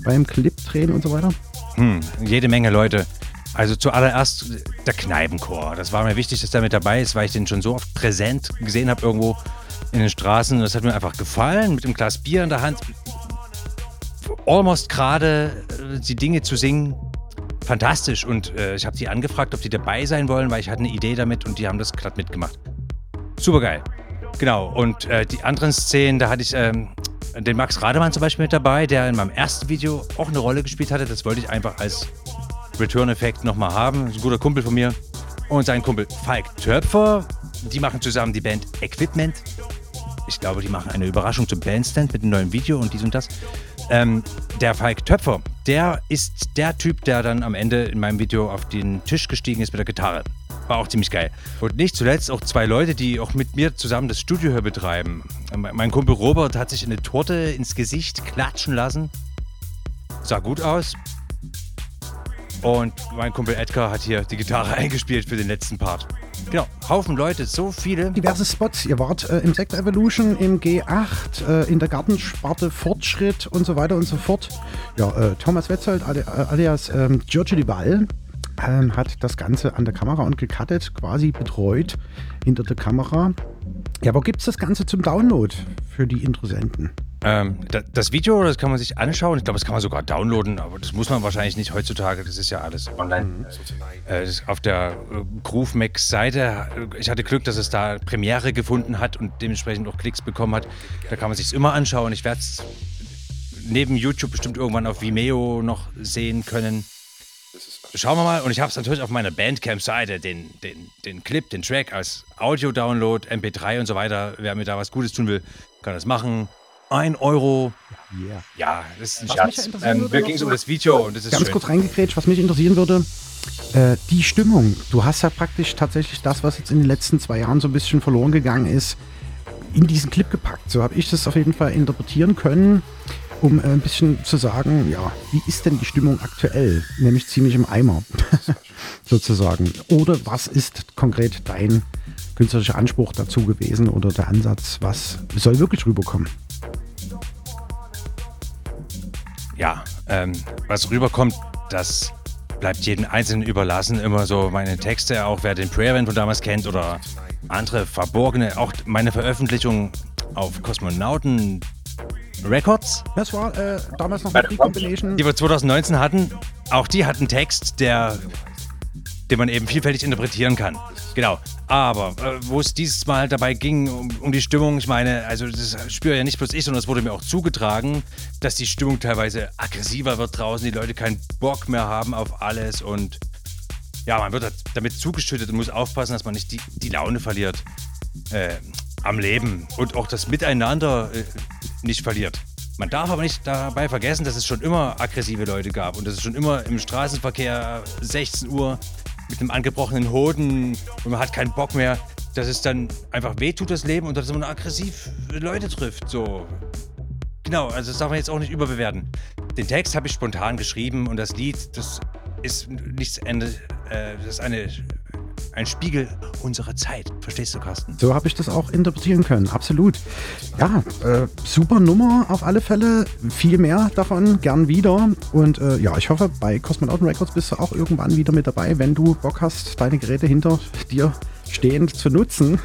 beim Clip-Drehen und so weiter? Hm, jede Menge Leute. Also zuallererst der Kneipenchor. Das war mir wichtig, dass der mit dabei ist, weil ich den schon so oft präsent gesehen habe irgendwo in den Straßen. Das hat mir einfach gefallen, mit einem Glas Bier in der Hand. Almost gerade äh, die Dinge zu singen. Fantastisch. Und äh, ich habe die angefragt, ob die dabei sein wollen, weil ich hatte eine Idee damit und die haben das glatt mitgemacht. Super geil. Genau. Und äh, die anderen Szenen, da hatte ich ähm, den Max Rademann zum Beispiel mit dabei, der in meinem ersten Video auch eine Rolle gespielt hatte. Das wollte ich einfach als Return-Effekt nochmal haben. Das ist ein guter Kumpel von mir. Und sein Kumpel Falk Töpfer. Die machen zusammen die Band Equipment. Ich glaube, die machen eine Überraschung zum Bandstand mit einem neuen Video und dies und das. Ähm, der Falk Töpfer, der ist der Typ, der dann am Ende in meinem Video auf den Tisch gestiegen ist mit der Gitarre. War auch ziemlich geil. Und nicht zuletzt auch zwei Leute, die auch mit mir zusammen das Studio hier betreiben. Mein Kumpel Robert hat sich eine Torte ins Gesicht klatschen lassen. Sah gut aus. Und mein Kumpel Edgar hat hier die Gitarre eingespielt für den letzten Part. Genau, Haufen Leute, so viele. Diverse Spots. Ihr wart äh, im Sektor Evolution, im G8, äh, in der Gartensparte Fortschritt und so weiter und so fort. Ja, äh, Thomas Wetzold alias ähm, Giorgio Di Val ähm, hat das Ganze an der Kamera und gecuttet, quasi betreut hinter der Kamera. Ja, wo gibt es das Ganze zum Download für die Interessenten? Ähm, das Video, das kann man sich anschauen. Ich glaube, das kann man sogar downloaden, aber das muss man wahrscheinlich nicht heutzutage. Das ist ja alles online. Mhm. Äh, auf der äh, Groove Max Seite, ich hatte Glück, dass es da Premiere gefunden hat und dementsprechend auch Klicks bekommen hat. Da kann man sich immer anschauen. Ich werde es neben YouTube bestimmt irgendwann auf Vimeo noch sehen können. Schauen wir mal. Und ich habe es natürlich auf meiner Bandcamp-Seite, den, den, den Clip, den Track als Audio-Download, MP3 und so weiter. Wer mir da was Gutes tun will, kann das machen. Ein Euro. Yeah. Ja, das ist ein Schatz. Ähm, mir ging es um das Video und das ist Ganz schön. kurz reingekrätscht, was mich interessieren würde. Äh, die Stimmung. Du hast ja praktisch tatsächlich das, was jetzt in den letzten zwei Jahren so ein bisschen verloren gegangen ist, in diesen Clip gepackt. So habe ich das auf jeden Fall interpretieren können, um äh, ein bisschen zu sagen, ja, wie ist denn die Stimmung aktuell? Nämlich ziemlich im Eimer, sozusagen. Oder was ist konkret dein künstlerischer Anspruch dazu gewesen oder der Ansatz, was soll wirklich rüberkommen? Ähm, was rüberkommt, das bleibt jedem Einzelnen überlassen. Immer so meine Texte, auch wer den Prayer von damals kennt oder andere verborgene, auch meine Veröffentlichung auf Kosmonauten Records. Das war äh, damals noch die Compilation. Die wir 2019 hatten. Auch die hatten Text, der, den man eben vielfältig interpretieren kann. Genau. Aber äh, wo es dieses Mal dabei ging, um, um, die Stimmung, ich meine, also das spüre ja nicht bloß ich, sondern es wurde mir auch zugetragen, dass die Stimmung teilweise aggressiver wird draußen, die Leute keinen Bock mehr haben auf alles und ja, man wird halt damit zugeschüttet und muss aufpassen, dass man nicht die, die Laune verliert äh, am Leben und auch das Miteinander äh, nicht verliert. Man darf aber nicht dabei vergessen, dass es schon immer aggressive Leute gab und dass es schon immer im Straßenverkehr 16 Uhr mit einem angebrochenen Hoden und man hat keinen Bock mehr, dass es dann einfach wehtut, das Leben, und dass man aggressiv Leute trifft. So. Genau, also das darf man jetzt auch nicht überbewerten. Den Text habe ich spontan geschrieben und das Lied, das ist nichts Ende, äh, das ist eine ein Spiegel unserer Zeit. Verstehst du, Carsten? So habe ich das auch interpretieren können, absolut. Ja, äh, super Nummer auf alle Fälle. Viel mehr davon, gern wieder. Und äh, ja, ich hoffe, bei Cosmonauten Records bist du auch irgendwann wieder mit dabei, wenn du Bock hast, deine Geräte hinter dir stehend zu nutzen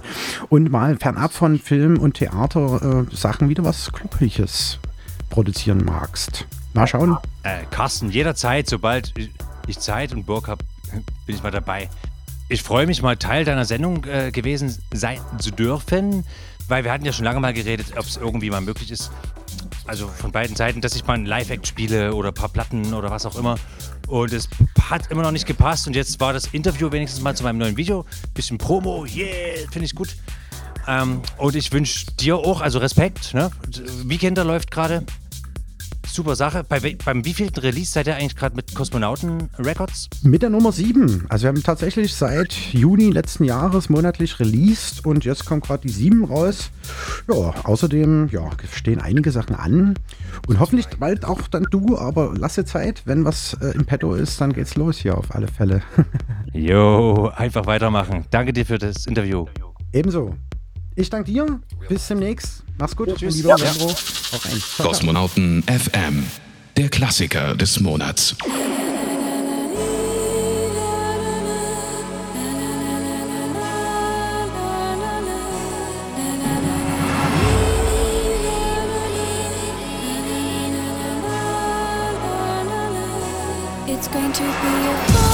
und mal fernab von Film und Theater äh, Sachen wieder was Klubbliches produzieren magst. Mal schauen. Äh, Carsten, jederzeit, sobald ich Zeit und Bock habe, bin ich mal dabei. Ich freue mich mal Teil deiner Sendung äh, gewesen sein zu dürfen, weil wir hatten ja schon lange mal geredet, ob es irgendwie mal möglich ist, also von beiden Seiten, dass ich mal ein Live-Act spiele oder ein paar Platten oder was auch immer. Und es hat immer noch nicht gepasst und jetzt war das Interview wenigstens mal zu meinem neuen Video. Bisschen Promo, yeah, finde ich gut. Ähm, und ich wünsche dir auch, also Respekt, ne? Weekender läuft gerade super Sache. Bei, beim wievielten Release seid ihr eigentlich gerade mit Kosmonauten Records? Mit der Nummer 7. Also wir haben tatsächlich seit Juni letzten Jahres monatlich released und jetzt kommt gerade die 7 raus. Ja, außerdem ja, stehen einige Sachen an und hoffentlich bald auch dann du, aber lasse Zeit. Wenn was äh, im Petto ist, dann geht's los hier auf alle Fälle. Jo, einfach weitermachen. Danke dir für das Interview. Ebenso. Ich danke dir. Bis demnächst. Mach's gut. Tschüss. Lieber Ja. Kosmonauten FM, der Klassiker des Monats. It's going to be a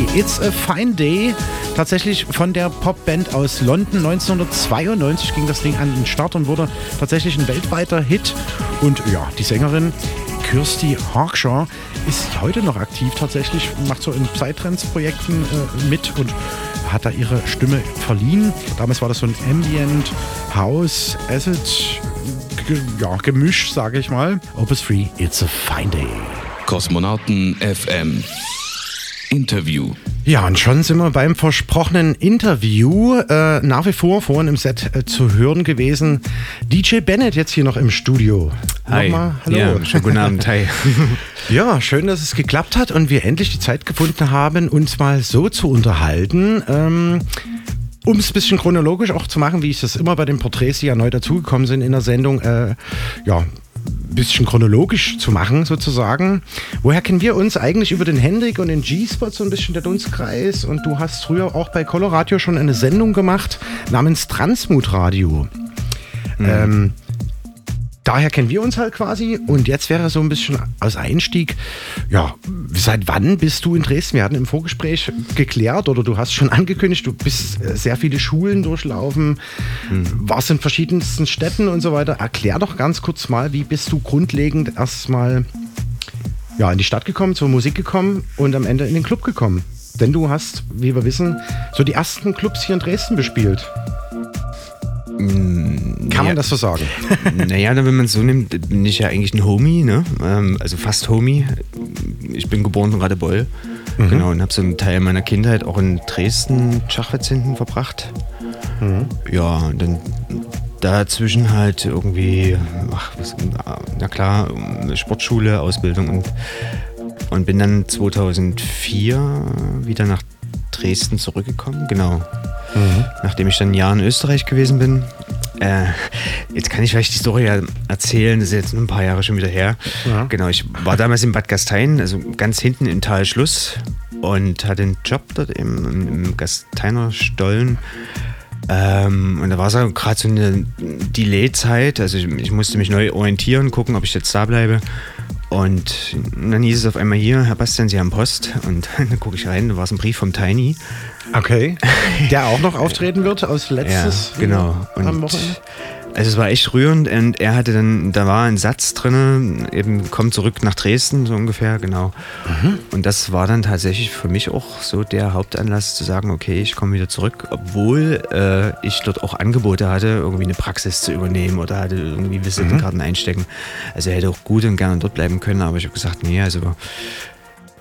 Opus 3, It's a Fine Day. Tatsächlich von der Popband aus London 1992 ging das Ding an den Start und wurde tatsächlich ein weltweiter Hit. Und ja, die Sängerin Kirsty Hawkshaw ist heute noch aktiv tatsächlich, macht so in Psytrance-Projekten äh, mit und hat da ihre Stimme verliehen. Damals war das so ein Ambient House Acid ja, Gemisch, sage ich mal. Opus 3, It's a Fine Day. Kosmonauten FM. Interview. Ja, und schon sind wir beim versprochenen Interview. Äh, nach wie vor vorhin im Set äh, zu hören gewesen. DJ Bennett jetzt hier noch im Studio. Hi. Nochmal, hallo. Ja, schönen guten Abend, hi. ja, schön, dass es geklappt hat und wir endlich die Zeit gefunden haben, uns mal so zu unterhalten. Ähm, um es ein bisschen chronologisch auch zu machen, wie ich das immer bei den Porträts, die ja neu dazugekommen sind in der Sendung, äh, ja, bisschen chronologisch zu machen, sozusagen. Woher kennen wir uns eigentlich über den Hendrik und den G-Spot, so ein bisschen der Dunstkreis? Und du hast früher auch bei Coloradio schon eine Sendung gemacht namens Transmut Radio. Ähm, daher kennen wir uns halt quasi. Und jetzt wäre so ein bisschen als Einstieg, ja, seit wann bist du in Dresden? Wir hatten im Vorgespräch geklärt oder du hast schon angekündigt, du bist äh, sehr viele Schulen durchlaufen, warst in verschiedensten Städten und so weiter. Erklär doch ganz kurz mal, wie bist du grundlegend erstmal ja, in die Stadt gekommen, zur Musik gekommen und am Ende in den Club gekommen? Denn du hast, wie wir wissen, so die ersten Clubs hier in Dresden bespielt. Kann man das so sagen? Naja, wenn man es so nimmt, bin ich ja eigentlich ein Homie, ne? Ähm, also fast Homie. Ich bin geboren in Radebeul. Mhm. Genau, und habe so einen Teil meiner Kindheit auch in Dresden, Schachwitz hinten verbracht. Mhm. Ja, und dann dazwischen halt irgendwie, ach, was, na klar, Sportschule, Ausbildung und, und bin dann 2004 wieder nach Dresden zurückgekommen, genau. Nachdem ich dann ein Jahr in Österreich gewesen bin. Äh, jetzt kann ich vielleicht die Story ja erzählen, das ist jetzt ein paar Jahre schon wieder her. Ja. Genau, ich war damals in Bad Gastein, also ganz hinten in Talschluss und hatte einen Job dort im, im Gasteiner Stollen. Ähm, und da war es auch gerade so eine Delay-Zeit, also ich, ich musste mich neu orientieren, gucken, ob ich jetzt da bleibe. Und dann hieß es auf einmal hier, Herr Bastian, Sie haben Post. Und dann gucke ich rein, da war es ein Brief vom Tiny. Okay. Der auch noch auftreten wird aus letztes Ja, genau. Und? Also es war echt rührend und er hatte dann, da war ein Satz drin, eben komm zurück nach Dresden, so ungefähr, genau. Und das war dann tatsächlich für mich auch so der Hauptanlass zu sagen, okay, ich komme wieder zurück, obwohl äh, ich dort auch Angebote hatte, irgendwie eine Praxis zu übernehmen oder hatte irgendwie Visitenkarten einstecken. Also er hätte auch gut und gerne dort bleiben können, aber ich habe gesagt, nee, also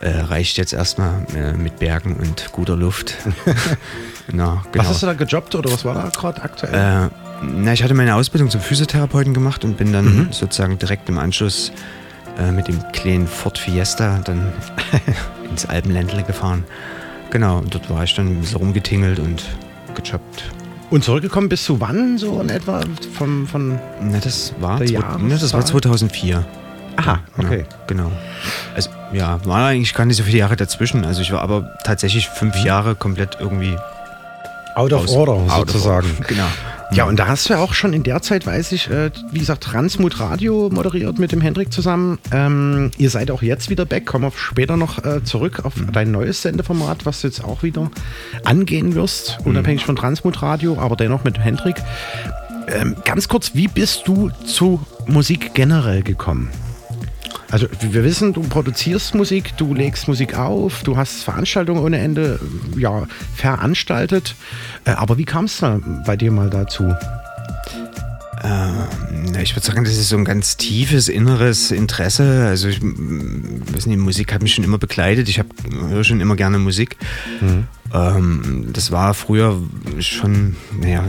äh, reicht jetzt erstmal äh, mit Bergen und guter Luft. Na, genau. Was hast du da gejobbt oder was war da gerade aktuell? Äh, na, ich hatte meine Ausbildung zum Physiotherapeuten gemacht und bin dann Mhm. sozusagen direkt im Anschluss äh, mit dem kleinen Ford Fiesta dann ins Alpenländle gefahren. Genau, und dort war ich dann ein bisschen rumgetingelt und gejobbt. Und zurückgekommen bist du wann so in etwa vom, von Na, das war, zwo- ne, das war Jahreszahl? 2004. Aha, okay. Ja, genau. Also ja, war eigentlich gar nicht so viele Jahre dazwischen. Also ich war aber tatsächlich fünf Jahre komplett irgendwie Out of Aus- Order out of sozusagen. order, genau. Ja, und da hast du ja auch schon in der Zeit, weiß ich, äh, wie gesagt, Transmut Radio moderiert mit dem Hendrik zusammen. Ähm, ihr seid auch jetzt wieder back, kommen wir später noch äh, zurück auf Mhm. dein neues Sendeformat, was du jetzt auch wieder angehen wirst, unabhängig von Transmut Radio, aber dennoch mit Hendrik. Ähm, ganz kurz, wie bist du zu Musik generell gekommen? Also wir wissen, du produzierst Musik, du legst Musik auf, du hast Veranstaltungen ohne Ende ja, veranstaltet. Äh, aber wie kam es da bei dir mal dazu? Ähm, ich würde sagen, das ist so ein ganz tiefes inneres Interesse. Also ich weiß nicht, Musik hat mich schon immer begleitet. Ich habe höre schon immer gerne Musik. Ähm, das war früher schon, naja,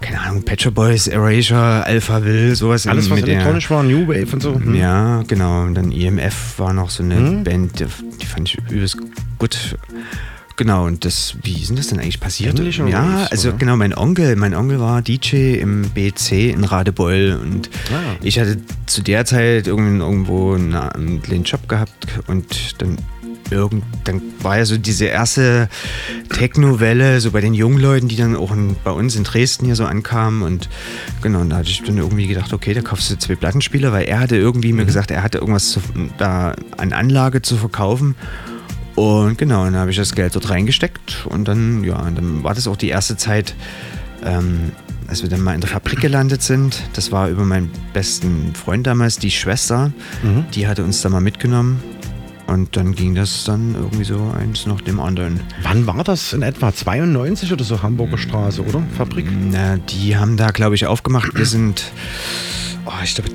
keine Ahnung, Patcher Boys, Erasure, Alpha Will, sowas. Alles, was mit der- elektronisch war, New Wave und so. Hm. Ja, genau. Und dann EMF war noch so eine Hm. Band, die, die fand ich übelst gut. Genau, und das, wie ist denn das denn eigentlich passiert? Ähnliche ja, Waves, also oder? genau, mein Onkel, mein Onkel war DJ im BC in Radebeul und Ah. ich hatte zu der Zeit irgendwo einen, einen kleinen Job gehabt und dann irgend, dann war ja so diese erste Techno-Welle, so bei den jungen Leuten, die dann auch in, bei uns in Dresden hier so ankamen. Und genau, und da hatte ich dann irgendwie gedacht, okay, da kaufst du zwei Plattenspieler, weil er hatte irgendwie Mhm. mir gesagt, er hatte irgendwas zu, da an Anlage zu verkaufen. Und genau, dann habe ich das Geld dort reingesteckt und dann, ja, und dann war das auch die erste Zeit, ähm, als wir dann mal in der Fabrik gelandet sind. Das war über meinen besten Freund damals, die Schwester. Mhm. Die hatte uns da mal mitgenommen. Und dann ging das dann irgendwie so eins nach dem anderen. Wann war das in etwa? 92 oder so Hamburger Straße, oder? Fabrik? Na, die haben da, glaube ich, aufgemacht. Wir sind, oh, ich glaube,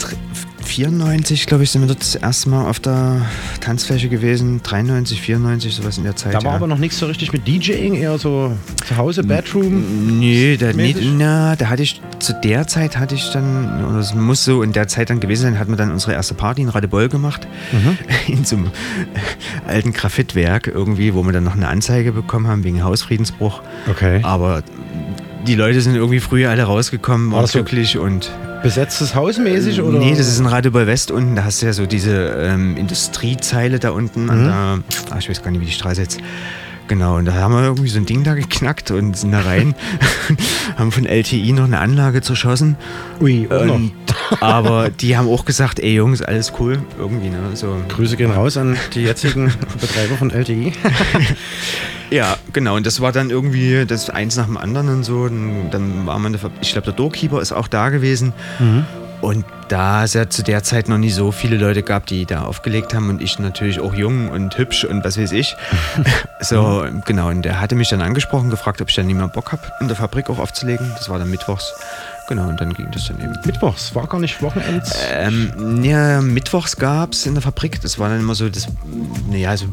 94, glaube ich, sind wir dort das erste Mal auf der Tanzfläche gewesen. 93, 94, sowas in der Zeit. Da war ja. aber noch nichts so richtig mit DJing, eher so zu Hause, Bedroom. Nee, da, nee, na, da hatte ich, zu der Zeit hatte ich dann, oder es muss so in der Zeit dann gewesen sein, hatten wir dann unsere erste Party in Radebeul gemacht. Mhm. In so einem alten Graphitwerk irgendwie, wo wir dann noch eine Anzeige bekommen haben wegen Hausfriedensbruch. Okay. Aber die Leute sind irgendwie früher alle rausgekommen, War so glücklich und. Besetztes Haus mäßig? Oder? Nee, das ist in Radebeul West unten. Da hast du ja so diese ähm, Industriezeile da unten an Mhm. der, ah, ich weiß gar nicht, wie die Straße jetzt. Genau, und da haben wir irgendwie so ein Ding da geknackt und sind da rein, haben von LTI noch eine Anlage zerschossen. Ui, und, aber die haben auch gesagt, ey Jungs, alles cool, irgendwie, ne? So. Grüße gehen raus an die jetzigen Betreiber von LTI. Ja, genau. Und das war dann irgendwie das eins nach dem anderen und so. Dann, dann war man, ich glaube, der Doorkeeper ist auch da gewesen. Mhm. Und da es ja zu der Zeit noch nicht so viele Leute gab, die da aufgelegt haben und ich natürlich auch jung und hübsch und was weiß ich. so, genau. Und der hatte mich dann angesprochen, gefragt, ob ich dann nicht mehr Bock habe, in der Fabrik auch aufzulegen. Das war dann mittwochs. Genau, und dann ging das dann eben. Mittwochs, war gar nicht Wochenends. Ähm, ja, mittwochs gab es in der Fabrik, das war dann immer so das, naja, so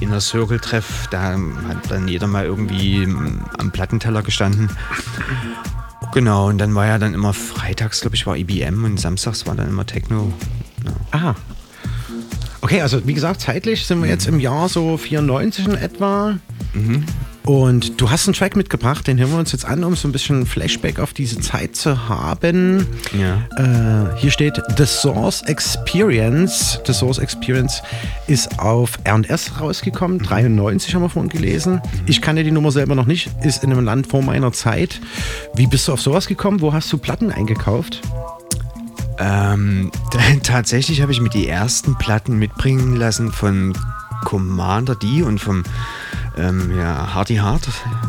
Inner Circle-Treff, da hat dann jeder mal irgendwie am Plattenteller gestanden. Genau, und dann war ja dann immer freitags, glaube ich, war IBM und samstags war dann immer Techno. Ah. Okay, also wie gesagt, zeitlich sind wir jetzt im Jahr so 94 in etwa. Mhm. Und du hast einen Track mitgebracht, den hören wir uns jetzt an, um so ein bisschen Flashback auf diese Zeit zu haben. Ja. Äh, hier steht The Source Experience. The Source Experience ist auf R&S rausgekommen. 93 haben wir vorhin gelesen. Ich kannte die Nummer selber noch nicht. Ist in einem Land vor meiner Zeit. Wie bist du auf sowas gekommen? Wo hast du Platten eingekauft? Ähm, tatsächlich habe ich mir die ersten Platten mitbringen lassen von Commander D und vom ähm, ja, Hardy Hart,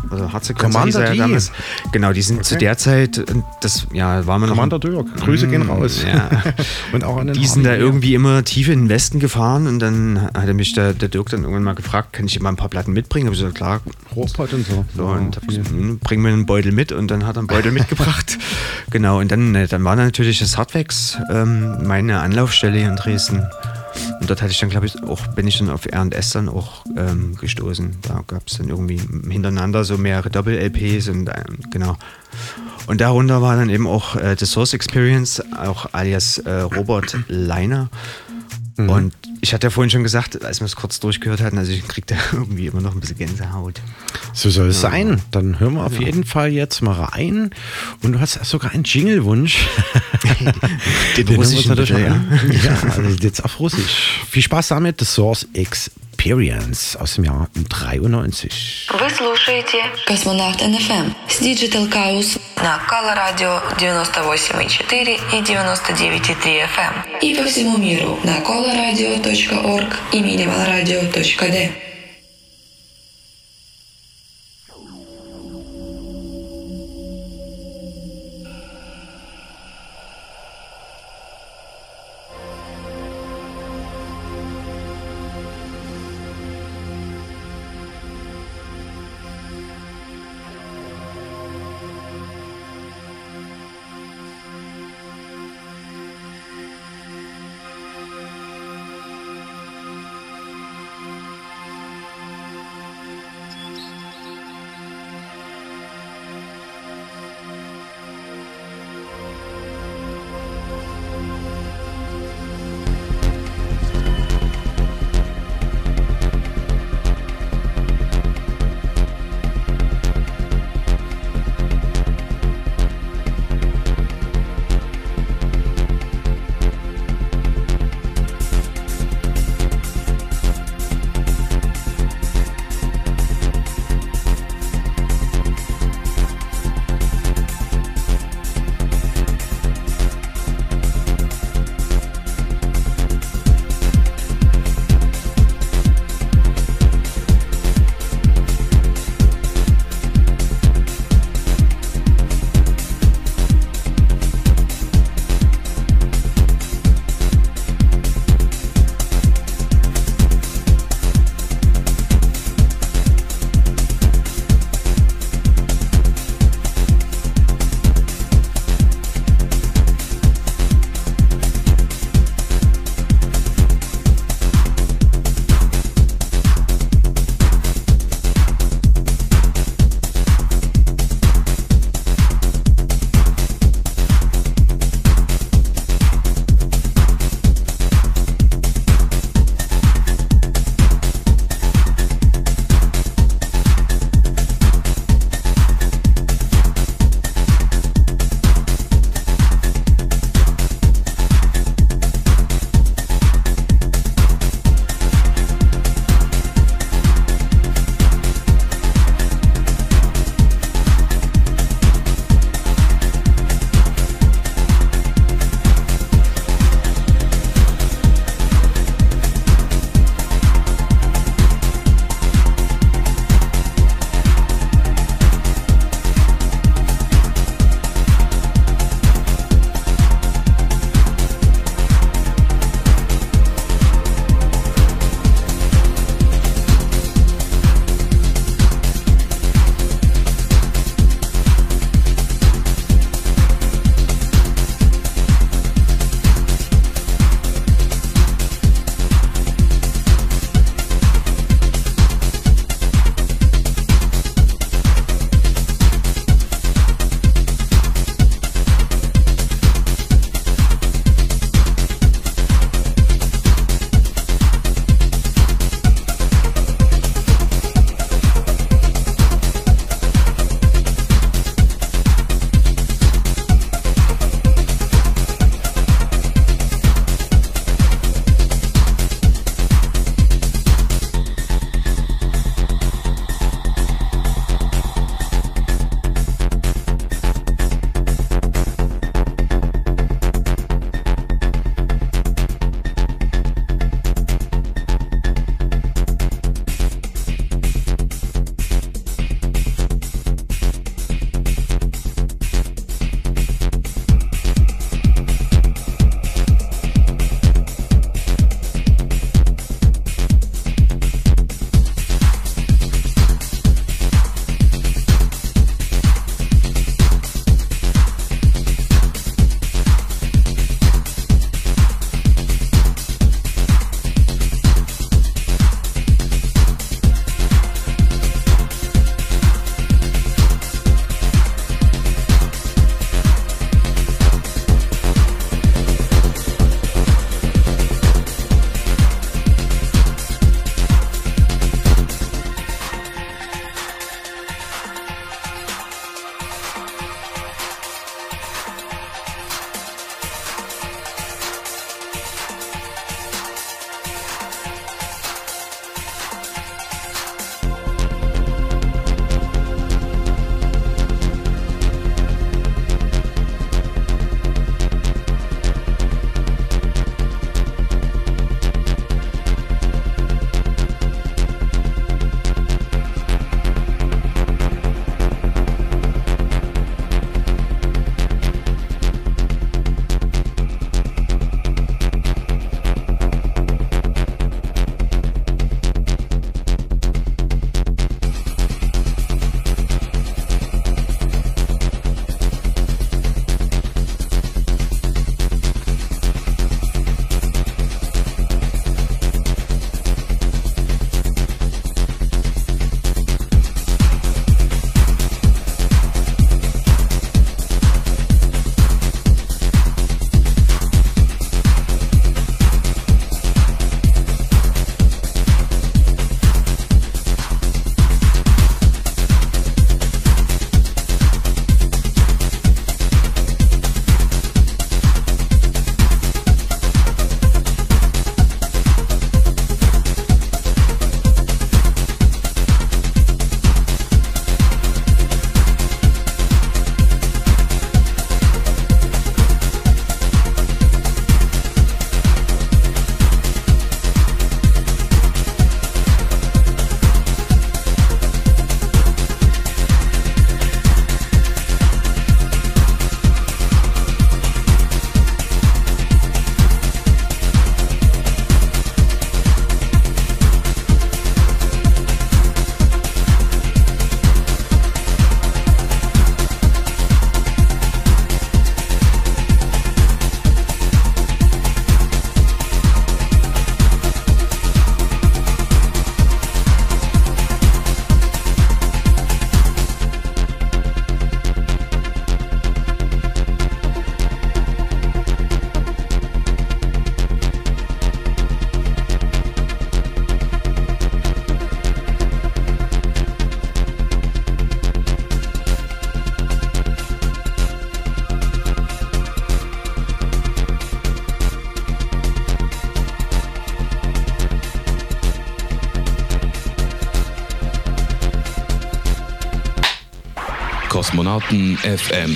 also Hardsequencer Commander er D. ja damals. Genau, die sind zu Okay. der Zeit, äh, das ja, war man noch. Commander Dirk, Grüße gehen raus. Ja. Und auch an den Die sind da Hardy. irgendwie immer tief in den Westen gefahren und dann hat mich der, der Dirk dann irgendwann mal gefragt, kann ich dir mal ein paar Platten mitbringen? Hab ich gesagt, klar. Rohrpott und so. So, und hab gesagt, hm, bring mir einen Beutel mit und dann hat er einen Beutel mitgebracht. Genau, und dann, äh, dann war natürlich das Hardwax ähm, meine Anlaufstelle hier in Dresden. Und dort hatte ich dann, glaube ich, auch, bin ich dann auf R&S dann auch ähm, gestoßen. Da gab es dann irgendwie hintereinander so mehrere Doppel-LPs und ähm, genau. Und darunter war dann eben auch äh, The Source Experience, auch alias äh, Robert Leiner. Und ich hatte ja vorhin schon gesagt, als wir es kurz durchgehört hatten, also ich krieg da irgendwie immer noch ein bisschen Gänsehaut. So soll es Ja. sein. Dann hören wir auf Ja. jeden Fall jetzt mal rein. Und du hast sogar einen Jingle-Wunsch. Den uns russischen natürlich bitte, mal an. Ja, also jetzt auf Russisch. Viel Spaß damit. The Source Experience aus dem Jahr 93. Вы слушаете Космонавт НФМ с Digital Chaos на Кала Радио 98,4 и 99,3 FM. И по всему миру на colaradio.org и minimalradio.d. Kosmonauten FM.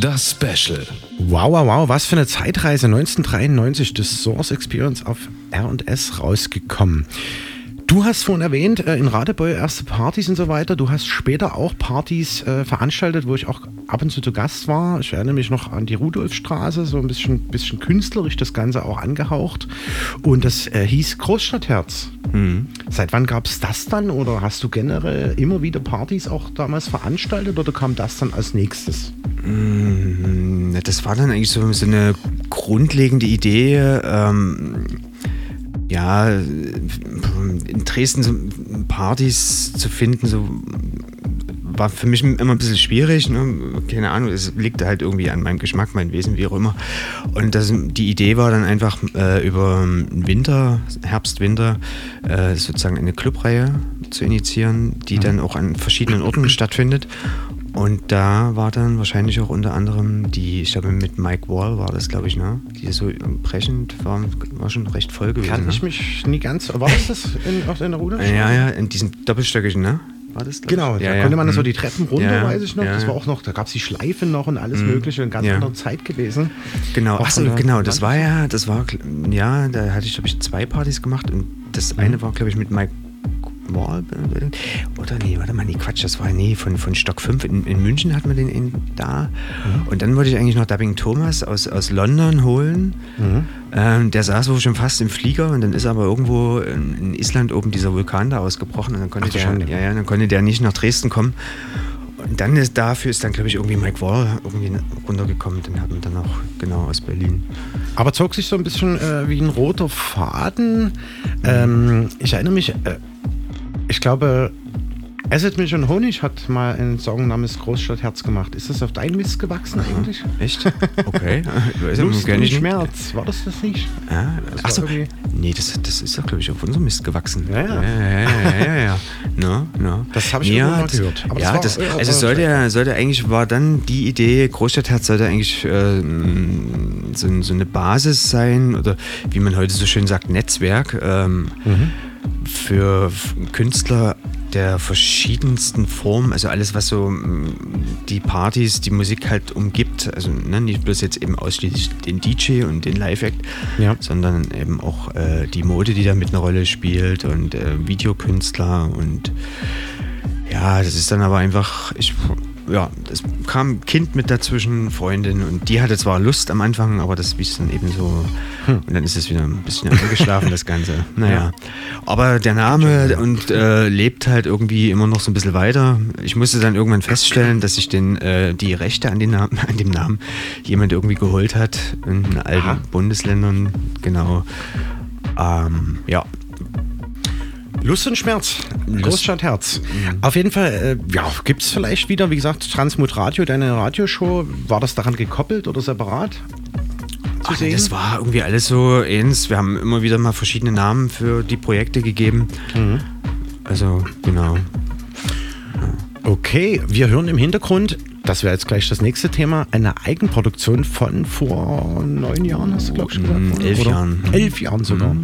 Das Special. Wow, wow, wow, was für eine Zeitreise. 1993, das Source Experience auf R&S rausgekommen. Du hast vorhin erwähnt, äh, in Radebeul erste Partys und so weiter. Du hast später auch Partys äh, veranstaltet, wo ich auch ab und zu zu Gast war. Ich erinnere mich noch an die Rudolfstraße, so ein bisschen, bisschen künstlerisch das Ganze auch angehaucht. Und das äh, hieß Großstadtherz. Seit wann gab es das dann? Oder hast du generell immer wieder Partys auch damals veranstaltet oder kam das dann als nächstes? Mm, Das war dann eigentlich so, so eine grundlegende Idee. Ähm, ja, in Dresden so Partys zu finden, so war für mich immer ein bisschen schwierig. Ne? Keine Ahnung, es liegt halt irgendwie an meinem Geschmack, mein Wesen, wie auch immer. Und das, die Idee war dann einfach äh, über Winter, Herbst, Winter, äh, sozusagen eine Clubreihe zu initiieren, die dann auch an verschiedenen Orten stattfindet. Und da war dann wahrscheinlich auch unter anderem die, ich glaube mit Mike Wall war das, glaube ich, ne? Die so brechend war, war schon recht voll gewesen. Kann ne? ich mich nie ganz. War das das in, auf deiner Rudolfstraße? Ja, ja, in diesem doppelstöckigen, ne? War das? Genau, ja, da ja. konnte man das so hm. die Treppen runter, Ja, weiß ich noch. ja, das war auch noch, da gab es die Schleife noch und alles Mhm. Mögliche, eine ganz Ja. andere Zeit gewesen. Genau, achso, genau, das war ja, das war, ja, da hatte ich, glaube ich, zwei Partys gemacht und das Mhm. eine war, glaube ich, mit Mike oder nee, warte mal, nee, Quatsch, das war, nee, von, von Stock 5 in, in München hat man den in, da Mhm. und dann wollte ich eigentlich noch Dubbing Thomas aus, aus London holen, Mhm. ähm, der saß wohl schon fast im Flieger und dann ist aber irgendwo in, in Island oben dieser Vulkan da ausgebrochen und dann konnte, Ach der, Schande. ja, ja, dann konnte der nicht nach Dresden kommen und dann ist dafür ist dann, glaube ich, irgendwie Mike Wall irgendwie runtergekommen. Den hatten wir dann auch genau aus Berlin. Aber zog sich so ein bisschen äh, wie ein roter Faden. Ähm, ich erinnere mich, äh, ich glaube, Acid Milch und Honig hat mal einen Song namens Großstadtherz gemacht. Ist das auf dein Mist gewachsen eigentlich? Echt? Okay. Lust und nicht. Schmerz, war das das nicht? Ja, Das achso, nee, das, das ist doch, glaube ich, auf unserem Mist gewachsen. Ja, ja. ja, ja, ja, ja. No, no. Das habe ich ja, das, gehört. Aber das ja, war das, also sollte, sollte eigentlich, war dann die Idee, Großstadtherz sollte eigentlich äh, so, so eine Basis sein oder wie man heute so schön sagt, Netzwerk ähm, Mhm. Für Künstler der verschiedensten Formen, also alles, was so mm, die Partys, die Musik halt umgibt, also ne, nicht bloß jetzt eben ausschließlich den DJ und den Live-Act, Ja. sondern eben auch äh, die Mode, die da mit eine Rolle spielt und äh, Videokünstler und ja, das ist dann aber einfach, ich, ja, es kam ein Kind mit dazwischen, Freundin und die hatte zwar Lust am Anfang, aber das ist dann eben so und dann ist es wieder ein bisschen eingeschlafen, das Ganze. Naja, aber der Name und äh, lebt halt irgendwie immer noch so ein bisschen weiter. Ich musste dann irgendwann feststellen, dass sich den, äh, die Rechte an, den Namen, an dem Namen jemand irgendwie geholt hat in allen Aha. Bundesländern, genau. Ähm, ja, Lust und Schmerz. Lust- Großstadtherz. Auf jeden Fall, äh, ja, gibt es vielleicht wieder, wie gesagt, Transmut Radio, deine Radioshow. War das daran gekoppelt oder separat? Ach, sehen? das war irgendwie alles so ähnlich. Wir haben immer wieder mal verschiedene Namen für die Projekte gegeben. Mhm. Also, genau. Okay, wir hören im Hintergrund, das wäre jetzt gleich das nächste Thema, eine Eigenproduktion von vor neun Jahren, hast du, glaube ich, gesagt? Oder? elf? Jahren. Elf Jahren sogar.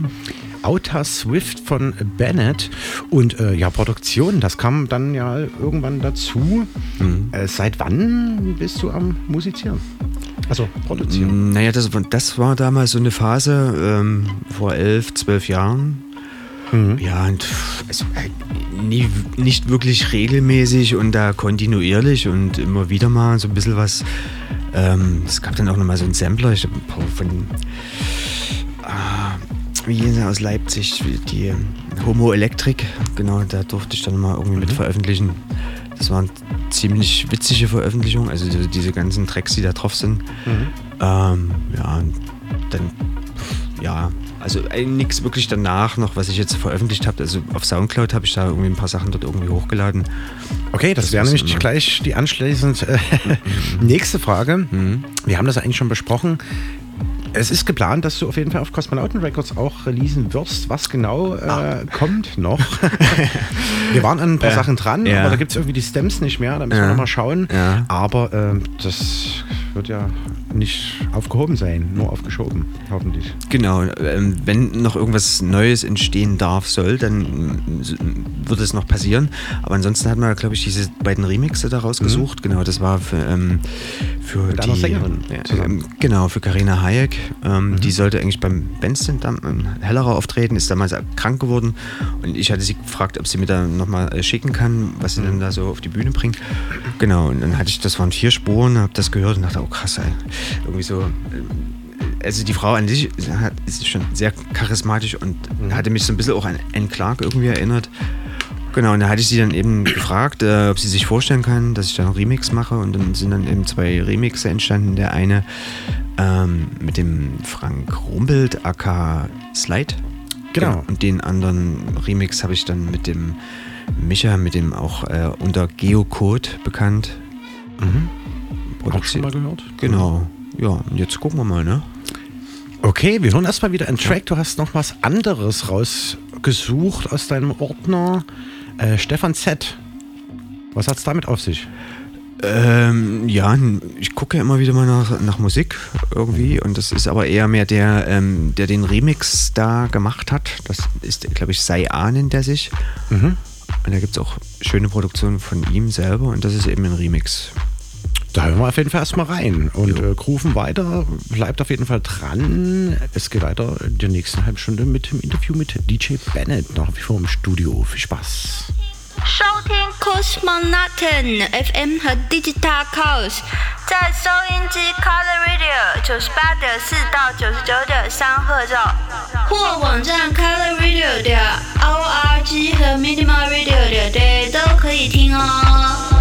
Outer Swift von Bennett und äh, ja, Produktion, das kam dann ja irgendwann dazu. Mhm. Äh, seit wann bist du am Musizieren? Also produzieren. Mm, Naja, das, war- das war damals so eine Phase ähm, vor elf, zwölf Jahren. Mhm. Ja, und also, äh, nie, nicht wirklich regelmäßig und da kontinuierlich und immer wieder mal so ein bisschen was. Ähm, es gab dann auch nochmal so einen Sampler ich hab ein paar von. Ah, er aus Leipzig, die Homo Electric, genau, da durfte ich dann mal irgendwie mit veröffentlichen. Das waren ziemlich witzige Veröffentlichungen, also diese, ganzen Tracks, die da drauf sind. Mhm. Ähm, ja, dann, ja, also nichts wirklich danach noch, was ich jetzt veröffentlicht habe. Also auf Soundcloud habe ich da irgendwie ein paar Sachen dort irgendwie hochgeladen. Okay, das, Das wäre nämlich immer- gleich die anschließend äh, nächste Frage. Wir haben das eigentlich schon besprochen. Es ist geplant, dass du auf jeden Fall auf Kosmonauten Records auch releasen wirst. Was genau äh, kommt noch? wir waren an ein paar Äh, Sachen dran, ja. aber da gibt es irgendwie die Stems nicht mehr. Da müssen wir Ja. nochmal schauen. Ja. Aber ähm, das wird ja nicht aufgehoben sein, nur aufgeschoben, hoffentlich. Genau, ähm, wenn noch irgendwas Neues entstehen darf, soll, dann wird es noch passieren. Aber ansonsten hat man, glaube ich, diese beiden Remixe da rausgesucht. Genau, das war für, ähm, für Mit die, Sängerin zusammen. ähm, genau, für Karina Hayek. Ähm, Die sollte eigentlich beim Benston in Hellerau auftreten, ist damals krank geworden. Und ich hatte sie gefragt, ob sie mir da nochmal schicken kann, was sie denn da so auf die Bühne bringt. Genau, und dann hatte ich, das waren vier Spuren, habe das gehört und dachte, oh krass, ey. Irgendwie so, ähm, also die Frau an sich hat, ist schon sehr charismatisch und hatte mich so ein bisschen auch an Anne Clark irgendwie erinnert. Genau, und da hatte ich sie dann eben gefragt, äh, ob sie sich vorstellen kann, dass ich da einen Remix mache. Und dann sind dann eben zwei Remixe entstanden. Der eine ähm, mit dem Frank Rumpelt, aka Slide. Genau. Und den anderen Remix habe ich dann mit dem Micha, mit dem auch äh, unter Geocode bekannt. Mhm. Auch Produziert. schon mal gehört? Genau. Ja, und jetzt gucken wir mal, ne? Okay, wir hören erstmal wieder einen Track. Du hast noch was anderes rausgesucht aus deinem Ordner. Äh, Stefan Z. Was hat's damit auf sich? Ähm, ja, ich gucke ja immer wieder mal nach, nach Musik irgendwie und das ist aber eher mehr der, ähm, der den Remix da gemacht hat. Das ist, glaube ich, Sei A nennt der sich. Mhm. Und da gibt es auch schöne Produktionen von ihm selber und das ist eben ein Remix. Da hören wir auf jeden Fall erstmal rein und äh, rufen weiter. Bleibt auf jeden Fall dran. Es geht weiter in der nächsten halben Stunde mit dem Interview mit DJ Bennett nach wie vor im Studio. Viel Spaß. 收听 Cosmonauten FM 和 Digital Chaos，在收音机 Color Radio 九十八点四到九十九点三赫兆，或网站 Color Radio 点 org 和 Minimal Radio 点 day 都可以听哦。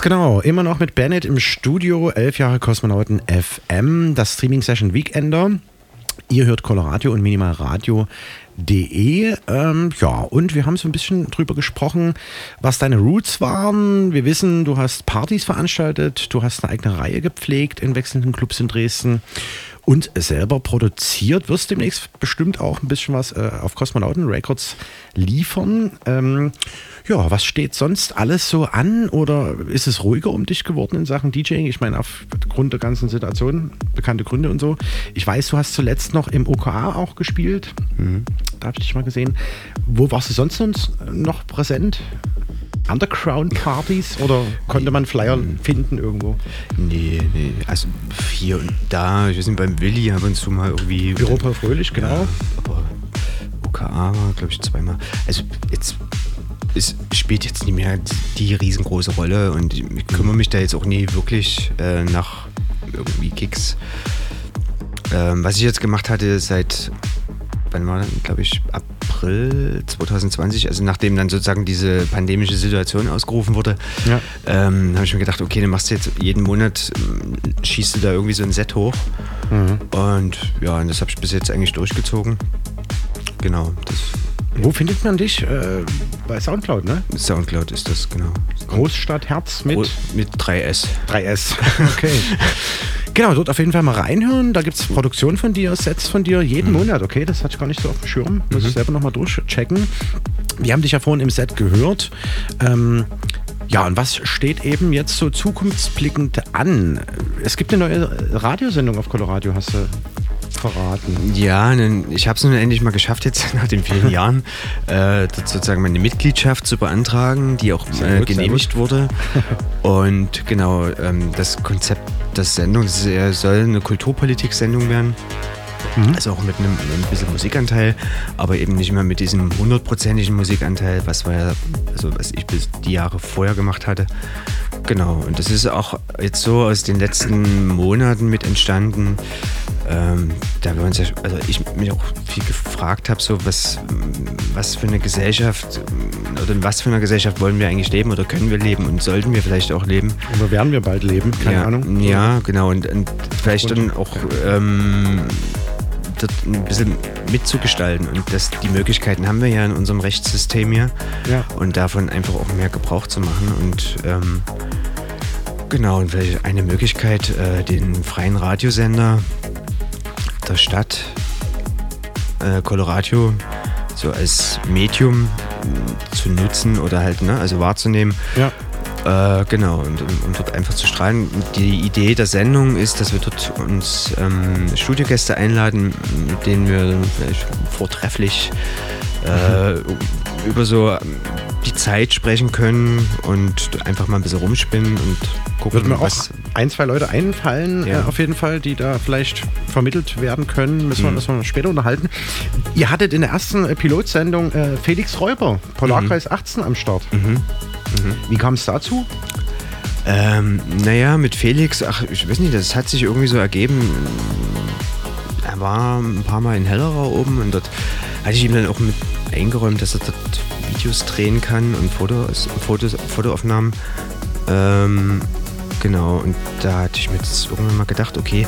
Ganz genau, immer noch mit Bennett im Studio, elf Jahre Kosmonauten FM, das Streaming-Session Weekender. Ihr hört Coloradio und minimalradio.de. Ähm, ja, und wir haben so ein bisschen drüber gesprochen, was deine Roots waren. Wir wissen, du hast Partys veranstaltet, du hast eine eigene Reihe gepflegt in wechselnden Clubs in Dresden und selber produziert. Wirst demnächst bestimmt auch ein bisschen was äh, auf Kosmonauten Records liefern. Ähm, ja, was steht sonst alles so an oder ist es ruhiger um dich geworden in Sachen DJing? Ich meine, aufgrund der ganzen Situation, bekannte Gründe und so. Ich weiß, du hast zuletzt noch im OKA auch gespielt. Da habe ich dich mal gesehen. Wo warst du sonst sonst noch präsent? Underground-Partys oder konnte man Flyer finden irgendwo? Nee, nee, also hier und da, wir sind beim Willi ab und zu mal irgendwie. Europa Fröhlich, genau. Ja, aber OKA war, glaube ich, zweimal. Also jetzt es spielt jetzt nicht mehr die riesengroße Rolle und ich kümmere mich da jetzt auch nie wirklich äh, nach irgendwie Kicks. Ähm, was ich jetzt gemacht hatte seit, wann war das, glaube ich, April 2020, also nachdem dann sozusagen diese pandemische Situation ausgerufen wurde, Ja. ähm, habe ich mir gedacht, okay, dann machst du jetzt jeden Monat, ähm, schießt du da irgendwie so ein Set hoch. Und ja, und das habe ich bis jetzt eigentlich durchgezogen. Genau, das Wo findet man dich? Äh, bei Soundcloud, ne? Soundcloud ist das, genau. Großstadt Herz mit? Mit 3S. 3S, okay. Genau, dort auf jeden Fall mal reinhören. Da gibt es Produktion von dir, Sets von dir jeden Monat, okay? Das hatte ich gar nicht so auf dem Schirm. Muss ich selber nochmal durchchecken. Wir haben dich ja vorhin im Set gehört. Ähm, ja, und was steht eben jetzt so zukunftsblickend an? Es gibt eine neue Radiosendung auf Colorado, hast du verraten. Ja, ich habe es nun endlich mal geschafft, jetzt nach den vielen Jahren, äh, sozusagen meine Mitgliedschaft zu beantragen, die auch äh, genehmigt wurde. Und genau, ähm, das Konzept der Sendung soll eine Kulturpolitik-Sendung werden. Also auch mit einem, ein bisschen Musikanteil, aber eben nicht mehr mit diesem hundertprozentigen Musikanteil, was wir ja, also was ich bis die Jahre vorher gemacht hatte. Genau, und das ist auch jetzt so aus den letzten Monaten mit entstanden, ähm, da wir uns ja, also ich mich auch viel gefragt habe, so was, was für eine Gesellschaft oder in was für einer Gesellschaft wollen wir eigentlich leben oder können wir leben und sollten wir vielleicht auch leben? Oder werden wir bald leben? Keine ja, Ahnung. Ja, genau. Und, und vielleicht dann auch ähm, dort ein bisschen mitzugestalten. Und das, die Möglichkeiten haben wir ja in unserem Rechtssystem hier. Ja. Und davon einfach auch mehr Gebrauch zu machen. Und ähm, genau, und vielleicht eine Möglichkeit, äh, den freien Radiosender der Stadt äh, Colorado so als Medium zu nutzen oder halt, ne, also wahrzunehmen. Ja. Äh, genau, und, und dort einfach zu strahlen. Die Idee der Sendung ist, dass wir dort uns ähm, Studiogäste einladen, mit denen wir vielleicht vortrefflich äh, über so ähm, die Zeit sprechen können und einfach mal ein bisschen rumspinnen und gucken, Wird mir auch was. ein, zwei Leute einfallen, Ja. äh, auf jeden Fall, die da vielleicht vermittelt werden können. Müssen wir, Mhm. müssen wir später unterhalten. Ihr hattet in der ersten äh, Pilotsendung äh, Felix Räuber, Polarkreis 18 am Start. Mhm. Wie kam es dazu? Ähm, naja, mit Felix, ach, ich weiß nicht, das hat sich irgendwie so ergeben. Er war ein paar Mal in Hellerau oben und dort hatte ich ihm dann auch mit eingeräumt, dass er dort Videos drehen kann und Fotos, Fotos, Fotoaufnahmen. Ähm, genau, und da hatte ich mir jetzt irgendwann mal gedacht, okay,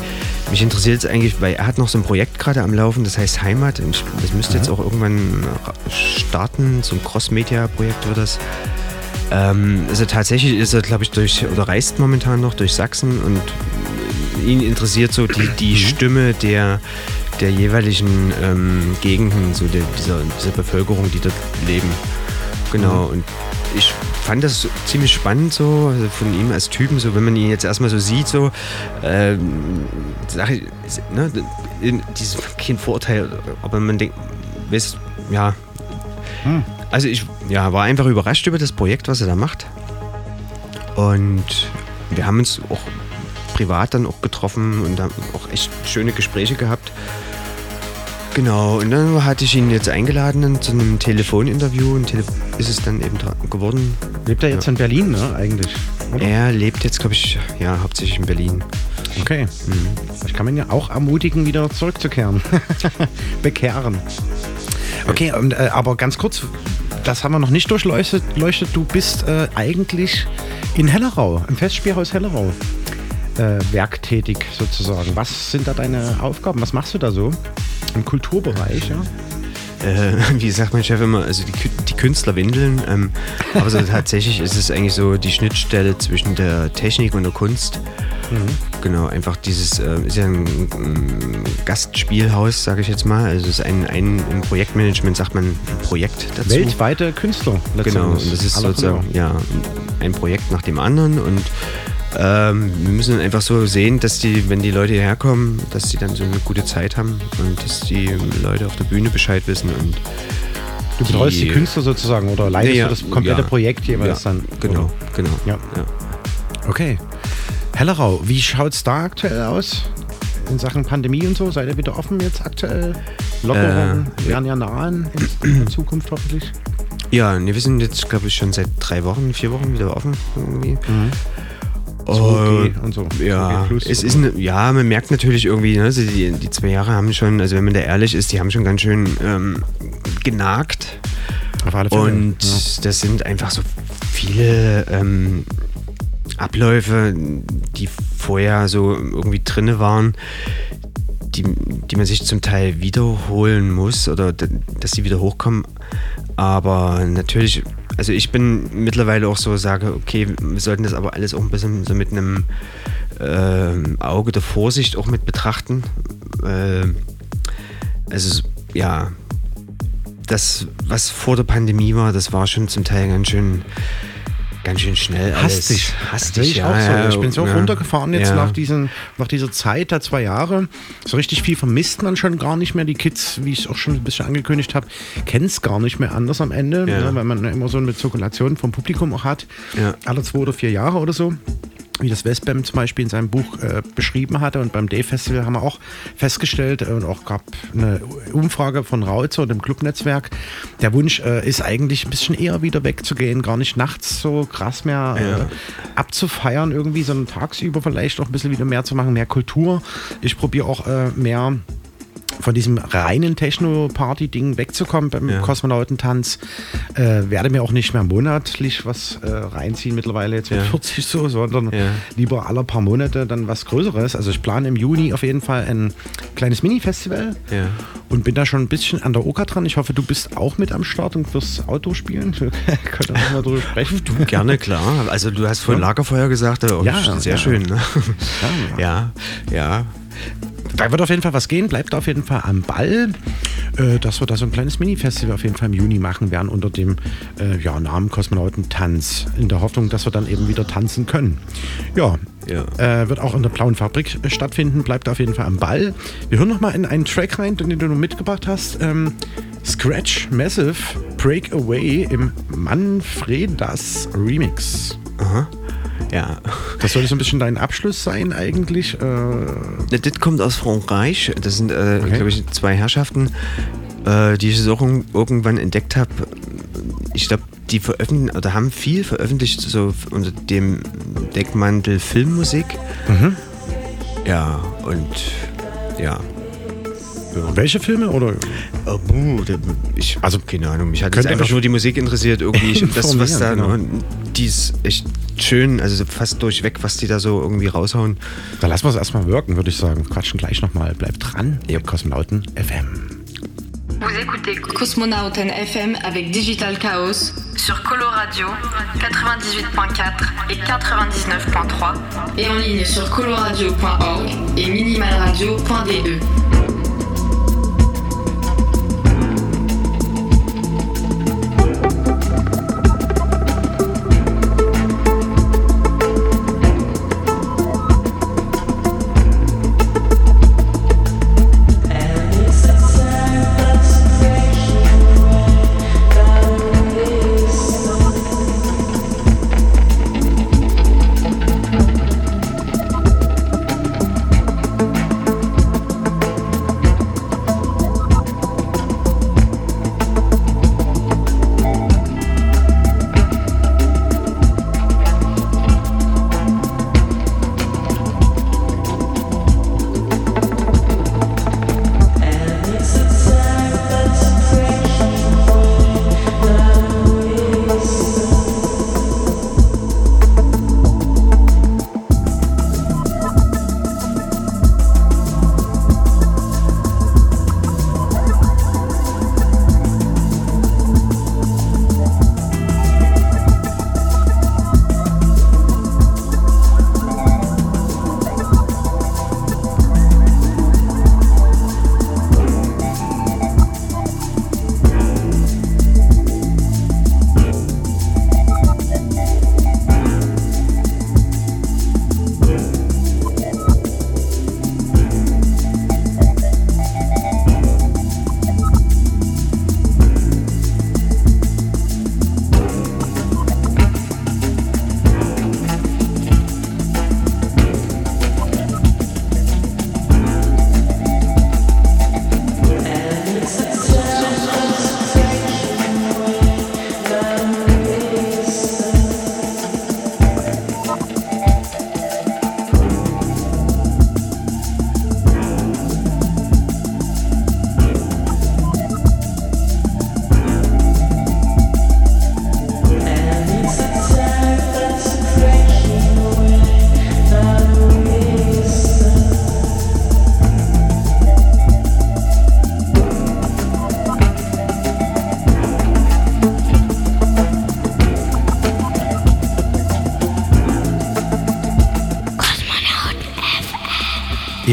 mich interessiert es eigentlich, weil er hat noch so ein Projekt gerade am Laufen, das heißt Heimat. Und das müsste jetzt auch irgendwann starten, so ein Cross-Media-Projekt wird das. Ähm, also tatsächlich ist er, glaube ich, durch oder reist momentan noch durch Sachsen und ihn interessiert so die, die Stimme der, der jeweiligen ähm, Gegenden, so der, dieser, dieser Bevölkerung, die dort leben. Genau. Und ich fand das ziemlich spannend so also von ihm als Typen, so wenn man ihn jetzt erstmal so sieht, so ähm, Sache, ne, dieses kein Vorteil, aber man denkt, weißt, ja, also ich ja, war einfach überrascht über das Projekt, was er da macht. Und wir haben uns auch privat dann auch getroffen und haben auch echt schöne Gespräche gehabt. Genau, und dann hatte ich ihn jetzt eingeladen zu einem Telefoninterview und Tele ist es dann eben geworden. Lebt er jetzt in Berlin, ne, eigentlich? Oder? Er lebt jetzt, glaube ich, ja, hauptsächlich in Berlin. Okay. Ich kann man ja auch ermutigen, wieder zurückzukehren. Bekehren. Okay, und, äh, aber ganz kurz, das haben wir noch nicht durchleuchtet. Leuchtet. Du bist äh, eigentlich in Hellerau, im Festspielhaus Hellerau, äh, werktätig sozusagen. Was sind da deine Aufgaben? Was machst du da so im Kulturbereich? Ja? äh, wie sagt mein Chef immer, also die, die Künstler windeln. Ähm, aber so tatsächlich ist es eigentlich so die Schnittstelle zwischen der Technik und der Kunst. Genau, einfach dieses, äh, ist ja ein, ein Gastspielhaus, sage ich jetzt mal. Also es ist ein, ein, im Projektmanagement sagt man ein Projekt dazu. Weltweite Künstler. Genau, und das ist sozusagen ja, ein Projekt nach dem anderen und ähm, wir müssen einfach so sehen, dass die, wenn die Leute hierher kommen, dass sie dann so eine gute Zeit haben und dass die Leute auf der Bühne Bescheid wissen und Du betreust die, Künstler sozusagen oder leitest Ja, du das komplette ja. Projekt jeweils Ja, dann? genau, genau. Ja. Okay. Hellerau, wie schaut es da aktuell aus? In Sachen Pandemie und so? Seid ihr wieder offen jetzt aktuell? Lockerungen Äh, werden ja nahen in der Zukunft hoffentlich. Ja, wir sind jetzt, glaube ich, schon seit drei Wochen, vier Wochen wieder offen irgendwie. 2G und so. Ja, 2G plus es ist ne, ja, man merkt natürlich irgendwie, ne, also die, die zwei Jahre haben schon, also wenn man da ehrlich ist, die haben schon ganz schön ähm, genagt. Auf alle Fälle, Und das sind einfach so viele ähm, Abläufe, die vorher so irgendwie drinne waren, die, die man sich zum Teil wiederholen muss oder dass sie wieder hochkommen. Aber natürlich, also ich bin mittlerweile auch so, sage, okay, wir sollten das aber alles auch ein bisschen so mit einem ähm, Auge der Vorsicht auch mit betrachten. Ähm, also ja, das, was vor der Pandemie war, das war schon zum Teil ganz schön, ganz schön schnell. Hastig. Hastig, ich ja. auch so. ja, ich bin so ja. runtergefahren jetzt ja. nach, diesen, nach dieser Zeit der zwei Jahre. So richtig viel vermisst man schon gar nicht mehr. Die Kids, wie ich es auch schon ein bisschen angekündigt habe, kennen es gar nicht mehr anders am Ende, ne, weil man immer so eine Zirkulation vom Publikum auch hat. Ja. Alle zwei oder vier Jahre oder so. Wie das Westbam zum Beispiel in seinem Buch äh, beschrieben hatte. Und beim Day Festival haben wir auch festgestellt äh, und auch gab eine Umfrage von Rauzer und dem Clubnetzwerk. Der Wunsch äh, ist eigentlich ein bisschen eher wieder wegzugehen, gar nicht nachts so krass mehr äh, Ja. abzufeiern irgendwie, sondern tagsüber vielleicht auch ein bisschen wieder mehr zu machen, mehr Kultur. Ich probiere auch äh, mehr von diesem reinen Techno-Party-Ding wegzukommen beim Ja. Kosmonautentanz. Äh, werde mir auch nicht mehr monatlich was äh, reinziehen mittlerweile jetzt mit Ja. 40 so, sondern Ja. lieber alle paar Monate dann was Größeres. Also ich plane im Juni auf jeden Fall ein kleines Mini-Festival Ja. und bin da schon ein bisschen an der Oka dran. Ich hoffe, du bist auch mit am Start und wirst Auto spielen. Wir können auch mal drüber sprechen. Du, gerne, klar. Also du hast vorhin. Lagerfeuer gesagt, aber auch Ja, sehr schön. Ne? Ja, ja. Da wird auf jeden Fall was gehen, bleibt auf jeden Fall am Ball, äh, dass wir da so ein kleines Mini-Festival auf jeden Fall im Juni machen werden unter dem äh, ja, Namen Kosmonautentanz, in der Hoffnung, dass wir dann eben wieder tanzen können. Ja, Ja. Äh, wird auch in der Blauen Fabrik stattfinden, bleibt auf jeden Fall am Ball. Wir hören nochmal in einen Track rein, den du mitgebracht hast. Ähm, Scratch Massive Breakaway im Manfredas Remix. Aha. Ja. Das soll so ein bisschen dein Abschluss sein eigentlich. Äh, Das kommt aus Frankreich. Das sind, äh, Okay. glaube ich, zwei Herrschaften, äh, die ich auch irg- irgendwann entdeckt habe. Ich glaube, die veröffentlichen oder haben viel veröffentlicht so unter dem Deckmantel Filmmusik. Mhm. Ja, und ja. Welche Filme oder? Oh, buh, da- ich, also keine Ahnung, mich hat jetzt einfach nur die Musik interessiert irgendwie. Ich, das, was da, und die ist echt schön, also fast durchweg, was die da so irgendwie raushauen. Da lassen wir es erstmal wirken, würde ich sagen. Quatschen gleich nochmal. Bleibt dran. Ihr Kosmonauten FM. Vous écoutez Cosmonauten FM avec Digital Chaos sur Coloradio 98.4 et 99.3 et en ligne sur coloradio.org et minimalradio.de.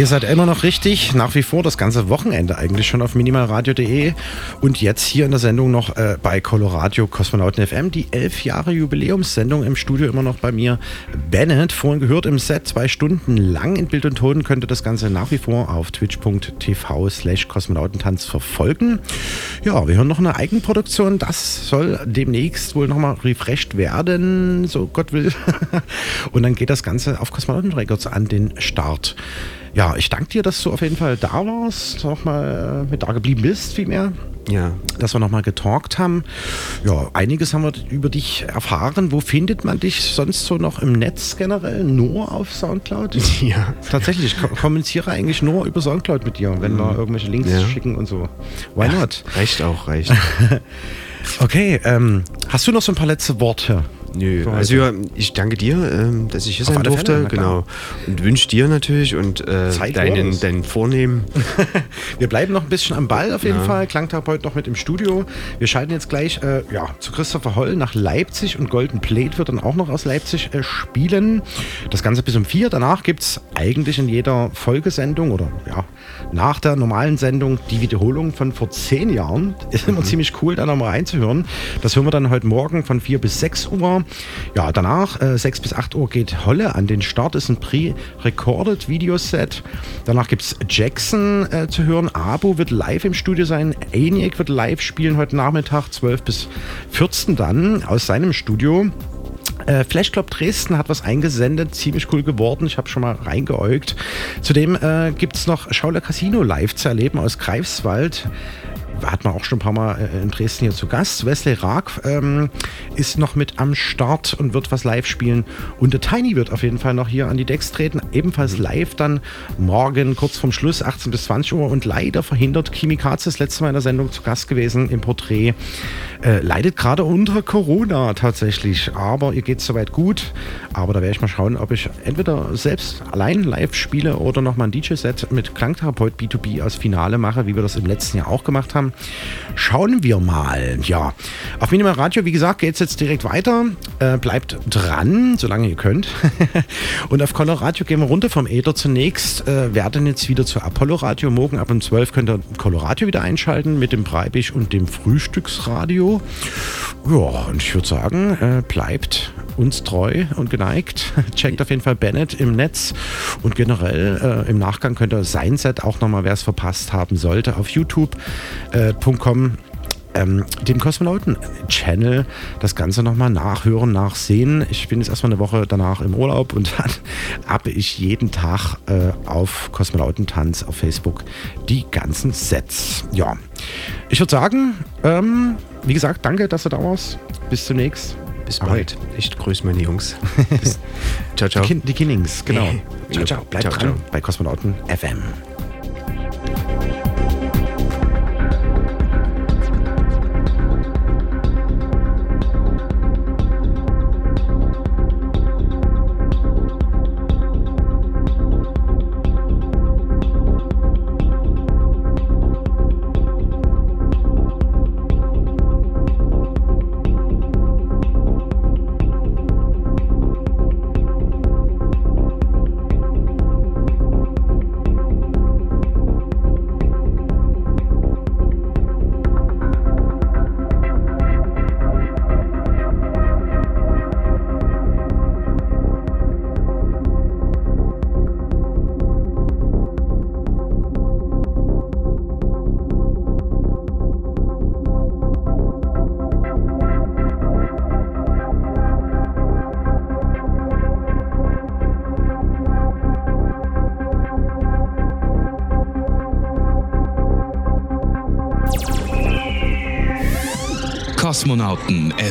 Ihr seid immer noch richtig, nach wie vor das ganze Wochenende eigentlich schon auf minimalradio.de und jetzt hier in der Sendung noch äh, bei Coloradio Kosmonauten FM, die elf Jahre Jubiläumssendung im Studio immer noch bei mir. Bennett, vorhin gehört im Set, zwei Stunden lang in Bild und Ton, könnt ihr das Ganze nach wie vor auf twitch.tv slash Kosmonautentanz verfolgen. Ja, wir hören noch eine Eigenproduktion, das soll demnächst wohl nochmal refreshed werden, so Gott will. und dann geht das Ganze auf Kosmonauten Records an den Start. Ja, ich danke dir, dass du auf jeden Fall da warst, nochmal äh, mit da geblieben bist, vielmehr. Ja. Dass wir nochmal getalkt haben. Ja, einiges haben wir über dich erfahren. Wo findet man dich sonst so noch im Netz generell? Nur auf Soundcloud? Ja. Tatsächlich, ich ko- kommuniziere eigentlich nur über Soundcloud mit dir, wenn wir irgendwelche Links Ja. schicken und so. Why not? Reicht auch, reicht. Okay, ähm, hast du noch so ein paar letzte Worte? Nö, also ja, ich danke dir, ähm, dass ich hier Auf sein durfte. Fälle, genau. Und wünsche dir natürlich und äh, deinen, los. deinen Vornehmen. Wir bleiben noch ein bisschen am Ball auf jeden Ja. Fall. Klangtherapeut noch mit im Studio. Wir schalten jetzt gleich äh, ja, zu Christopher Holl nach Leipzig und Golden Plate wird dann auch noch aus Leipzig äh, spielen. Das Ganze bis um vier. Danach gibt es eigentlich in jeder Folgesendung oder ja, nach der normalen Sendung die Wiederholung von vor zehn Jahren. Ist immer ziemlich cool, da nochmal reinzuhören. Das hören wir dann heute Morgen von 4 bis 6 Uhr. Ja, danach äh, 6 bis 8 Uhr geht Holle an den Start. Ist ein pre-recorded Videoset. Danach gibt es Jackson äh, zu hören. Abo wird live im Studio sein. ENIAC wird live spielen heute Nachmittag 12 bis 14 dann aus seinem Studio. Äh, Flash Club Dresden hat was eingesendet, ziemlich cool geworden. Ich habe schon mal reingeäugt. Zudem äh, gibt es noch Schauler Casino live zu erleben aus Greifswald. Hat man auch schon ein paar Mal äh, in Dresden hier zu Gast. Wesley Raag ähm, ist noch mit am Start und wird was live spielen. Und der Tiny wird auf jeden Fall noch hier an die Decks treten. Ebenfalls live dann morgen kurz vorm Schluss, 18 bis 20 Uhr. Und leider verhindert Kimi Katz das letzte Mal in der Sendung zu Gast gewesen im Porträt. Äh, leidet gerade unter Corona tatsächlich. Aber ihr geht soweit gut. Aber da werde ich mal schauen, ob ich entweder selbst allein live spiele oder nochmal ein DJ-Set mit Klangtherapeut B2B als Finale mache, wie wir das im letzten Jahr auch gemacht haben. Schauen wir mal. Ja, auf Minimal Radio, wie gesagt, geht es jetzt direkt weiter. Äh, bleibt dran, solange ihr könnt. Und auf Color Radio gehen wir runter vom Äther zunächst. Äh, werden jetzt wieder zu Apollo Radio. Morgen ab um 12 könnt ihr Color Radio wieder einschalten mit dem Breibig und dem Frühstücksradio. Ja, und ich würde sagen, äh, bleibt uns treu und geneigt. Checkt auf jeden Fall Bennett im Netz und generell äh, im Nachgang könnt ihr sein Set auch nochmal, wer es verpasst haben sollte, auf youtube.com ähm, dem Kosmonauten-Channel das Ganze nochmal nachhören, nachsehen. Ich bin jetzt erstmal eine Woche danach im Urlaub und dann habe ich jeden Tag äh, auf Kosmonautentanz auf Facebook die ganzen Sets. Ja, ich würde sagen, ähm, wie gesagt, danke, dass du da warst. Bis zunächst. Bis bald. Ich grüße meine Jungs. Ciao, ciao. Die, Kin die Kinnings, genau. Hey. Ciao, ciao. Bleibt Ciao, dran ciao. bei Kosmonauten FM.